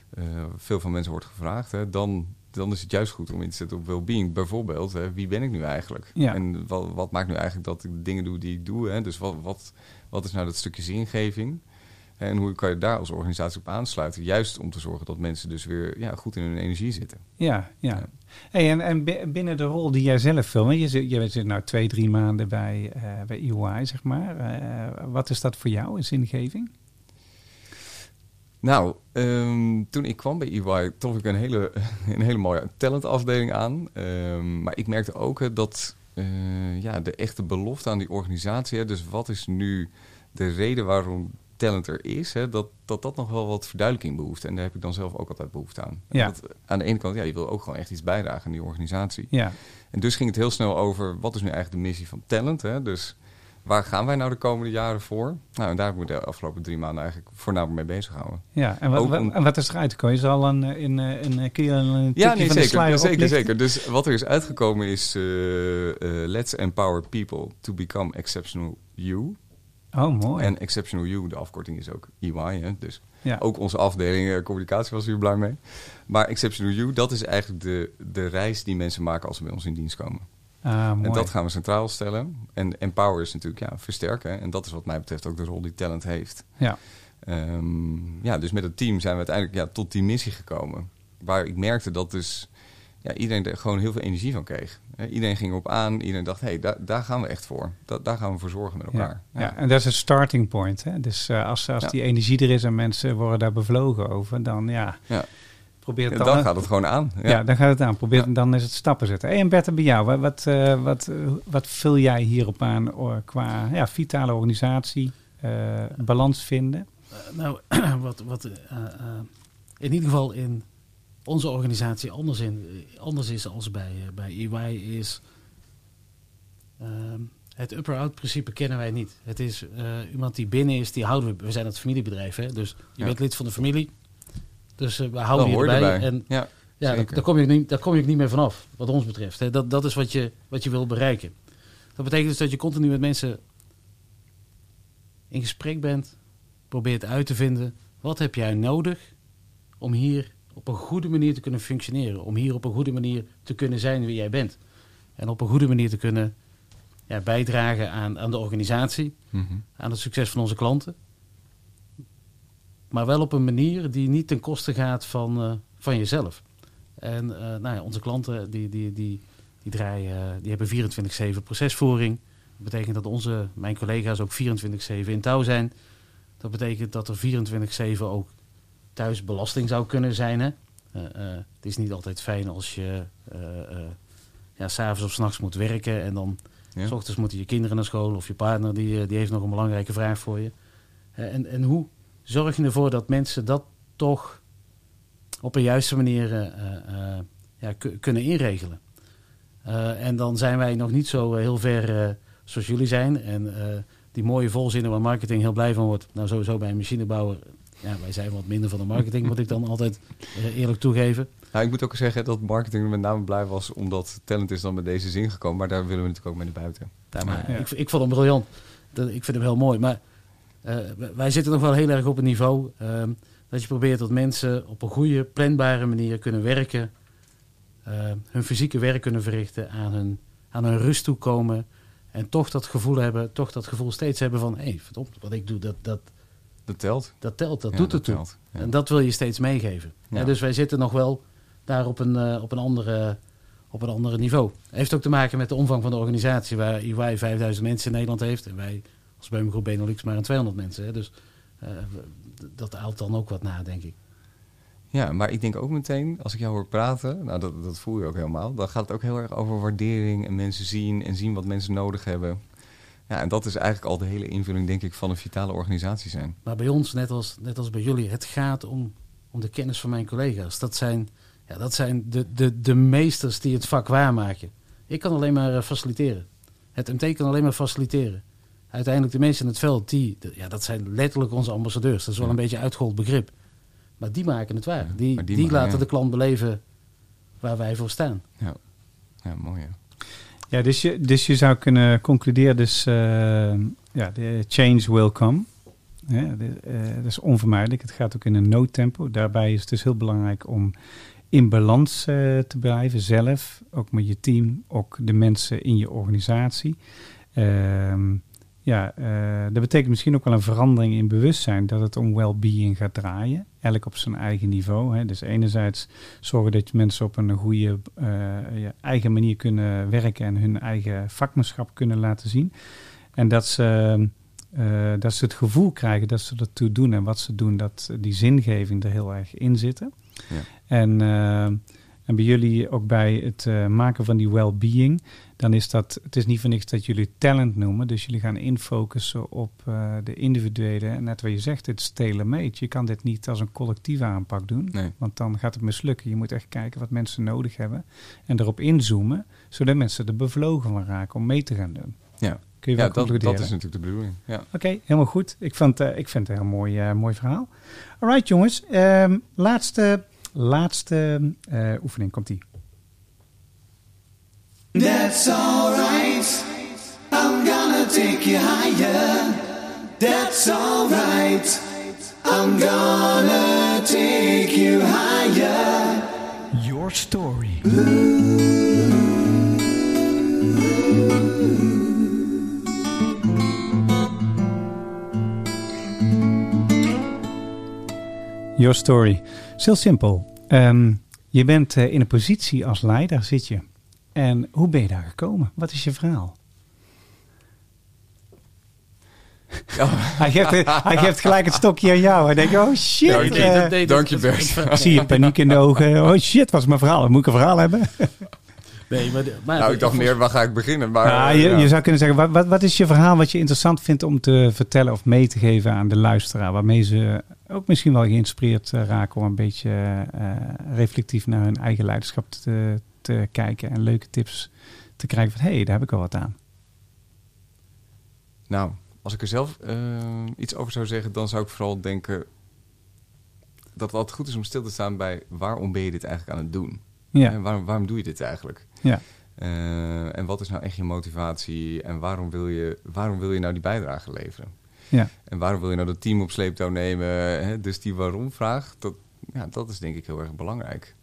eh, veel van mensen wordt gevraagd, hè, dan, dan is het juist goed om in te zetten op well-being. Bijvoorbeeld, hè, wie ben ik nu eigenlijk? Ja. En wat, wat maakt nu eigenlijk dat ik de dingen doe die ik doe? Hè? Dus wat, wat, wat is nou dat stukje zingeving? En hoe kan je daar als organisatie op aansluiten? Juist om te zorgen dat mensen dus weer ja, goed in hun energie zitten. Ja, ja. Ja. Hey, en, en bi- binnen de rol die jij zelf vult, want je zit, je zit nou twee, drie maanden bij, eh, bij EY, zeg maar. Eh, wat is dat voor jou in zingeving? Nou, ehm, toen ik kwam bij EY, trof ik een hele, <laughs> een hele mooie talentafdeling aan. Ehm, maar ik merkte ook dat eh, ja, de echte belofte aan die organisatie... Hè, dus wat is nu de reden waarom talent er is... Hè, dat, dat dat nog wel wat verduidelijking behoeft. En daar heb ik dan zelf ook altijd behoefte aan. Ja. Want aan de ene kant, ja, je wil ook gewoon echt iets bijdragen aan die organisatie. Ja, En dus ging het heel snel over, wat is nu eigenlijk de missie van talent? Hè? Dus waar gaan wij nou de komende jaren voor? Nou, en daar ik me de afgelopen drie maanden eigenlijk voornamelijk mee bezig gehouden. ja. En, wat, om- en wat is eruit gekomen? Is er al een, eh, in, eh, een, eh, kun je een Ja, nee, van de zeker, zeker, zeker. Dus wat er is uitgekomen is, eh, eh, let's empower people to become exceptional you. Oh, mooi. En exceptional you, de afkorting is ook EY, hè? dus ja. ook onze afdeling eh, communicatie was hier blij mee. Maar exceptional you, dat is eigenlijk de, de reis die mensen maken als ze bij ons in dienst komen. ah. En dat gaan we centraal stellen. En empower is natuurlijk ja, versterken. En dat is wat mij betreft ook de rol die talent heeft. Ja, Ehm, ja, dus met het team zijn we uiteindelijk ja, tot die missie gekomen. Waar ik merkte dat dus ja, iedereen er gewoon heel veel energie van kreeg. Hè, iedereen ging op aan, iedereen dacht, hé, hey, daar, daar gaan we echt voor. Da daar gaan we voor zorgen met Ja, elkaar. ja. en dat is een starting point. Hè? Dus eh, als, als Ja. die energie er is en mensen worden daar bevlogen over, dan ja, Ja. probeer het Ja, dan. dan gaat het gewoon aan. ja. dan gaat het aan. Probeer, Ja. Dan is het stappen zetten. Hey, en Bert, bij jou, wat, wat, eh, wat, eh, wat vul jij hierop aan oh, qua ja, vitale organisatie, eh, balans vinden? Eh, nou, <clears throat> wat, wat eh, eh, in ieder geval in onze organisatie anders, in, anders is als bij, eh, bij EY is... ehm, het upper-out principe kennen wij niet. Het is eh, iemand die binnen is, die houden we. We zijn het familiebedrijf, hè? dus je Ja. bent lid van de familie. Dus eh, we houden je hoor je erbij. erbij. En ja, ja, daar, kom je niet, daar kom je niet meer vanaf, wat ons betreft. Hè. Dat, dat is wat je, wat je wil bereiken. Dat betekent dus dat je continu met mensen in gesprek bent, probeert uit te vinden, wat heb jij nodig om hier op een goede manier te kunnen functioneren, om hier op een goede manier te kunnen zijn wie jij bent. En op een goede manier te kunnen ja, bijdragen aan, aan de organisatie, Mhm. aan het succes van onze klanten. Maar wel op een manier die niet ten koste gaat van, eh, van jezelf. En eh, nou ja, onze klanten die, die, die, die, draaien, eh, die hebben 24-7 procesvoering. Dat betekent dat onze, mijn collega's ook 24-7 in touw zijn. Dat betekent dat er 24-7 ook thuis belasting zou kunnen zijn. Hè? Eh, eh, het is niet altijd fijn als je eh ja, s'avonds of s'nachts moet werken en dan Ja. S ochtends moeten je kinderen naar school of je partner die, die heeft nog een belangrijke vraag voor je. En, en hoe zorg je ervoor dat mensen dat toch op een juiste manier ja, ku- kunnen inregelen? En dan zijn wij nog niet zo heel ver zoals jullie zijn. En die mooie volzinnen waar marketing heel blij van wordt. Nou, sowieso bij een machinebouwer. Ja, wij zijn wat minder van de marketing, moet ik dan altijd eh, eerlijk toegeven. Nou, ik moet ook zeggen dat marketing met name blij was omdat talent is dan met deze zin gekomen. Maar daar willen we natuurlijk ook mee naar buiten. Ja, maar Ja. ik, ik vond hem briljant. Ik vind hem heel mooi. Maar eh, wij- zitten nog wel heel erg op het niveau ehm, dat je probeert dat mensen op een goede, planbare manier kunnen werken. eh, hun fysieke werk kunnen verrichten, aan hun, aan hun rust toekomen. En toch dat gevoel hebben, toch dat gevoel steeds hebben van... hé, hey, verdomd, wat ik doe, dat, dat, Dat telt. dat telt, dat Ja, doet het toe. Ja. En dat wil je steeds meegeven. Ja. Dus wij zitten nog wel daar op een, eh, op, een andere, op een andere niveau. Heeft ook te maken met de omvang van de organisatie, waar EY 5000 mensen in Nederland heeft. En wij als Beumgroep Benelux maar een 200 mensen. Hè. Dus eh, dat haalt dan ook wat na, denk ik. Ja, maar ik denk ook meteen, als ik jou hoor praten, nou dat, dat voel je ook helemaal, dan gaat het ook heel erg over waardering en mensen zien en zien wat mensen nodig hebben. Ja, en dat is eigenlijk al de hele invulling, denk ik, van een vitale organisatie zijn. Maar bij ons, net als, net als bij jullie, het gaat om, om de kennis van mijn collega's. Dat zijn, ja, dat zijn de, de, de meesters die het vak waarmaken. Ik kan alleen maar eh, faciliteren. Het MT kan alleen maar faciliteren. Uiteindelijk de mensen in het veld, die, ja, dat zijn letterlijk onze ambassadeurs. Dat is wel Ja. een beetje uitgehold begrip. Maar die maken het waar. Ja, Die, die laten ja. de klant beleven waar wij voor staan. Ja, ja mooi hè. Ja, dus je, dus je zou kunnen concluderen, dus eh, ja, de change will come. Ja, eh, dat is onvermijdelijk. Het gaat ook in een noodtempo. Daarbij is het dus heel belangrijk om in balans eh, te blijven zelf. Ook met je team, ook de mensen in je organisatie. Ehm, ja, eh, dat betekent misschien ook wel een verandering in bewustzijn dat het om well-being gaat draaien. Elk op zijn eigen niveau. Hè. Dus enerzijds zorgen dat je mensen op een goede eh, ja, eigen manier kunnen werken en hun eigen vakmanschap kunnen laten zien. En dat ze, eh, dat ze het gevoel krijgen dat ze ertoe doen en wat ze doen, dat die zingeving er heel erg in zitten. Ja. En, en bij jullie ook bij het eh, maken van die well-being, dan is dat, het is niet voor niks dat jullie talent noemen. Dus jullie gaan infocussen op eh, de individuele. En net wat je zegt, het is tailor-made. Je kan dit niet als een collectieve aanpak doen. Nee. Want dan gaat het mislukken. Je moet echt kijken wat mensen nodig hebben. En erop inzoomen, zodat mensen er bevlogen van raken om mee te gaan doen. Ja, Kun je ja wel dat, concluderen? dat is natuurlijk de bedoeling. Ja. Oké, helemaal goed. Ik vind, eh, ik vind het een heel mooi, mooi verhaal. Alright jongens, Ehm, laatste, laatste eh, oefening komt die. That's alright. I'm gonna take you higher. That's alright. I'm gonna take you higher. Your story. Your story. Is heel simpel. Ehm, Je bent eh, in een positie als leider, zit je. En hoe ben je daar gekomen? Wat is je verhaal? <laughs> Hij, geeft, hij geeft gelijk het stokje aan jou. Hij denkt, oh shit. Ja, eh, dank je, Bert. ik zie je paniek in de ogen. Oh shit, wat is mijn verhaal? Moet ik een verhaal hebben? <laughs> Nee, maar, de- maar Nou, ik dacht meer, waar ga ik beginnen? Maar, Ja, eh, je, ja. je zou kunnen zeggen, wat, wat, wat is je verhaal wat je interessant vindt om te vertellen of mee te geven aan de luisteraar? Waarmee ze ook misschien wel geïnspireerd eh, raken om een beetje eh, reflectief naar hun eigen leiderschap te, te kijken en leuke tips te krijgen van, hé, hey, daar heb ik wel wat aan. Nou, als ik er zelf iets over zou zeggen, dan zou ik vooral denken dat het altijd goed is om stil te staan bij waarom ben je dit eigenlijk aan het doen? Ja, En waarom, waarom doe je dit eigenlijk? Ja, Eh, en wat is nou echt je motivatie? En waarom wil je, waarom wil je nou die bijdrage leveren? ja, En waarom wil je nou dat team op sleeptouw nemen? Hè? Dus die waarom-vraag, dat, ja, dat is denk ik heel erg belangrijk.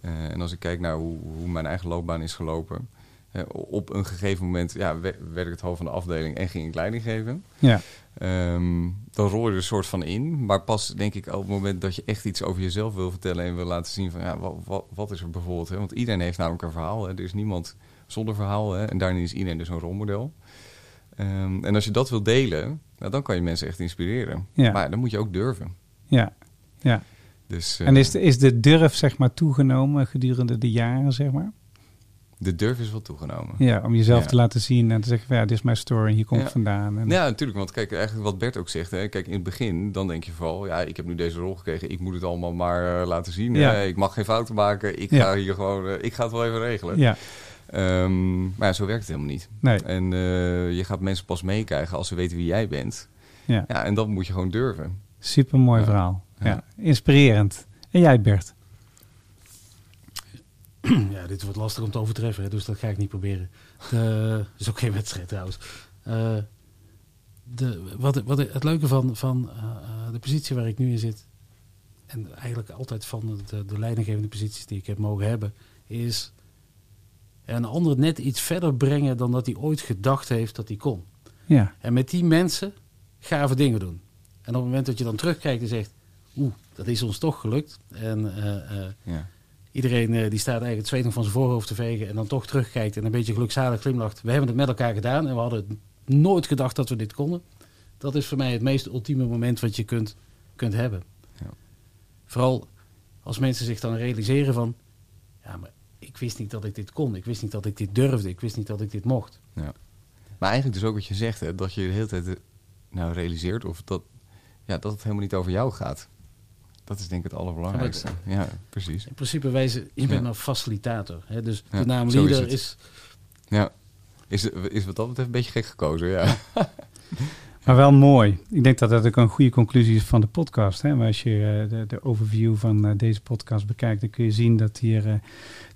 Eh, en als ik kijk naar hoe, hoe mijn eigen loopbaan is gelopen... hè, op een gegeven moment ja, we- werd ik het hoofd van de afdeling en ging ik leiding geven. ja, Ehm, dan rol je er een soort van in. Maar pas denk ik op het moment dat je echt iets over jezelf wil vertellen... en wil laten zien van ja, wat, wat, wat is er bijvoorbeeld... Hè? Want iedereen heeft namelijk een verhaal. Hè? Er is niemand zonder verhaal. Hè? En daarin is iedereen dus een rolmodel. Ehm, en als je dat wil delen, nou, dan kan je mensen echt inspireren. Ja. Maar dan moet je ook durven. ja, ja. Dus eh, En is de, is de durf zeg maar toegenomen gedurende de jaren, zeg maar? De durf is wel toegenomen. Ja, om jezelf Ja. te laten zien en te zeggen, van, ja, dit is mijn story, hier kom ik vandaan. En, Ja, natuurlijk. Want kijk, eigenlijk wat Bert ook zegt. Hè, kijk, in het begin, dan denk je vooral... ja, ik heb nu deze rol gekregen. Ik moet het allemaal maar eh, laten zien. Ja. ik mag geen fouten maken. Ik ga hier gewoon... eh, ik ga het wel even regelen. ja, Ehm, maar ja, zo werkt het helemaal niet. nee, En eh, je gaat mensen pas meekrijgen als ze weten wie jij bent. ja. Ja, en dan moet je gewoon durven. Super mooi Ja. verhaal. Ja. Inspirerend. En jij, Bert? <clears throat> ja, dit wordt lastig om te overtreffen, hè, dus dat ga ik niet proberen. Het <laughs> is ook geen wedstrijd trouwens. Eh, de, wat, wat, het leuke van, van eh, eh, de positie waar ik nu in zit, en eigenlijk altijd van de, de leidinggevende posities die ik heb mogen hebben, is een ander net iets verder brengen dan dat hij ooit gedacht heeft dat hij kon. Ja, En met die mensen gave dingen doen. En op het moment dat je dan terugkijkt en zegt, oeh, dat is ons toch gelukt. En eh, eh, Ja. Iedereen eh, die staat eigenlijk het zweet nog van zijn voorhoofd te vegen en dan toch terugkijkt en een beetje gelukzalig glimlacht. We hebben het met elkaar gedaan en we hadden nooit gedacht dat we dit konden. Dat is voor mij het meest ultieme moment wat je kunt, kunt hebben. Ja. Vooral als mensen zich dan realiseren van, ja, maar ik wist niet dat ik dit kon. Ik wist niet dat ik dit durfde. Ik wist niet dat ik dit mocht. Maar eigenlijk dus ook wat je zegt, hè, dat je de hele tijd eh, nou, realiseert of dat, ja, dat het helemaal niet over jou gaat. Dat is denk ik het allerbelangrijkste. Ja, precies. In principe wijzen, je bent Ja. een facilitator. Hè? Dus Ja, de naam is leader het. is, Ja. Is, is wat dat betreft een beetje gek gekozen, ja. <laughs> maar wel mooi. Ik denk dat dat ook een goede conclusie is van de podcast. Hè? Maar als je eh, de, de overview van eh, deze podcast bekijkt, dan kun je zien dat hier eh,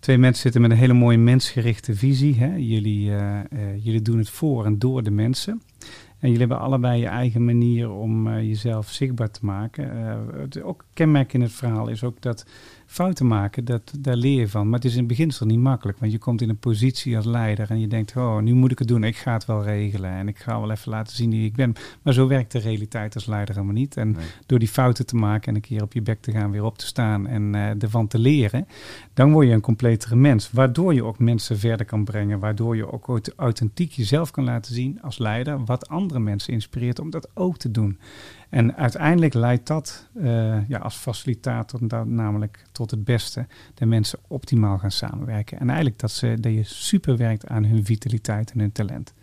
twee mensen zitten met een hele mooie mensgerichte visie. Hè? Jullie, eh, eh, jullie doen het voor en door de mensen. En jullie hebben allebei je eigen manier om eh, jezelf zichtbaar te maken. Eh, het ook kenmerk in het verhaal is ook dat fouten maken, dat, daar leer je van. Maar het is in het beginsel niet makkelijk, want je komt in een positie als leider en je denkt, oh, nu moet ik het doen, ik ga het wel regelen en ik ga wel even laten zien wie ik ben. Maar zo werkt de realiteit als leider helemaal niet. En Nee. door die fouten te maken en een keer op je bek te gaan, weer op te staan en eh, ervan te leren, dan word je een completere mens. Waardoor je ook mensen verder kan brengen, waardoor je ook aut- authentiek jezelf kan laten zien als leider, wat andere mensen inspireert om dat ook te doen. En uiteindelijk leidt dat eh, ja, als facilitator namelijk tot het beste. De mensen optimaal gaan samenwerken. En eigenlijk dat, ze, dat je super werkt aan hun vitaliteit en hun talent.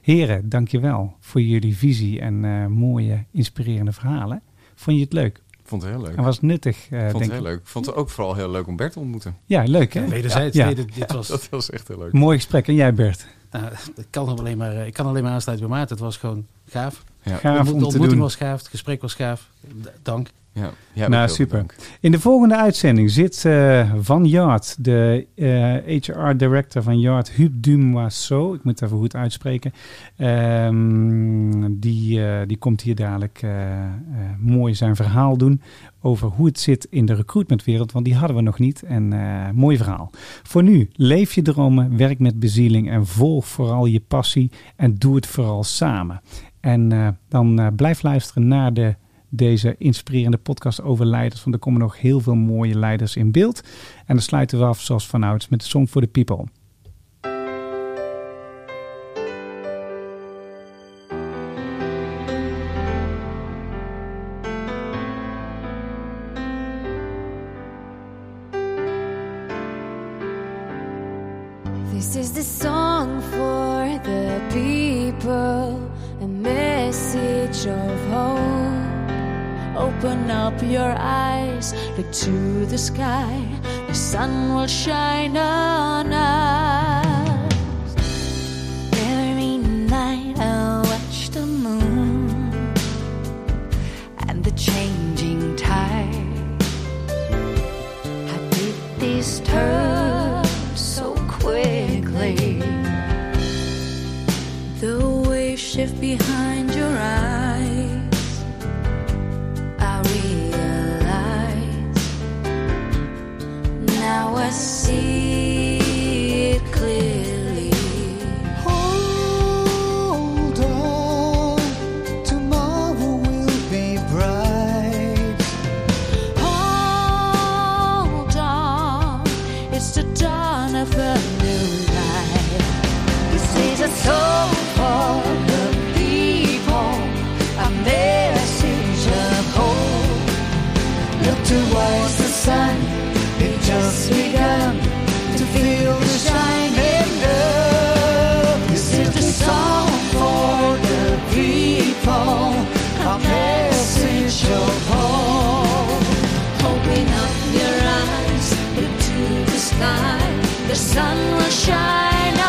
Heren, dankjewel voor jullie visie en eh, mooie, inspirerende verhalen. Vond je het leuk? Vond het heel leuk. En was het nuttig, eh, Ik vond denk het ik. heel leuk. Ik vond het ook vooral heel leuk om Bert te ontmoeten. Ja, leuk hè? wederzijds. Ja. Nee, dit, dit was, <laughs> Dat was echt heel leuk. Mooi gesprek. En jij Bert? Nou, ik, kan hem alleen maar, eh, ik kan alleen maar aansluiten bij Maarten. Het was gewoon gaaf. Ja. Gaaf de, om de te ontmoeting doen. was gaaf, het gesprek was gaaf. D- dank. Ja. Ja, Nou, super. bedankt. In de volgende uitzending zit eh, Van Yard, de eh, HR director van Yard, Huub Dumoisseau. Ik moet even goed uitspreken. Ehm, die, eh, die komt hier dadelijk eh, eh, mooi zijn verhaal doen over hoe het zit in de recruitmentwereld, want die hadden we nog niet. En eh, mooi verhaal. Voor nu, leef je dromen, werk met bezieling en volg vooral je passie en doe het vooral samen. En eh, dan eh, blijf luisteren naar de deze inspirerende podcast over leiders. Want er komen nog heel veel mooie leiders in beeld. En dan sluiten we af zoals vanouds met de Song for the People. Open up your eyes, look to the sky. The sun will shine on us. the sun will shine.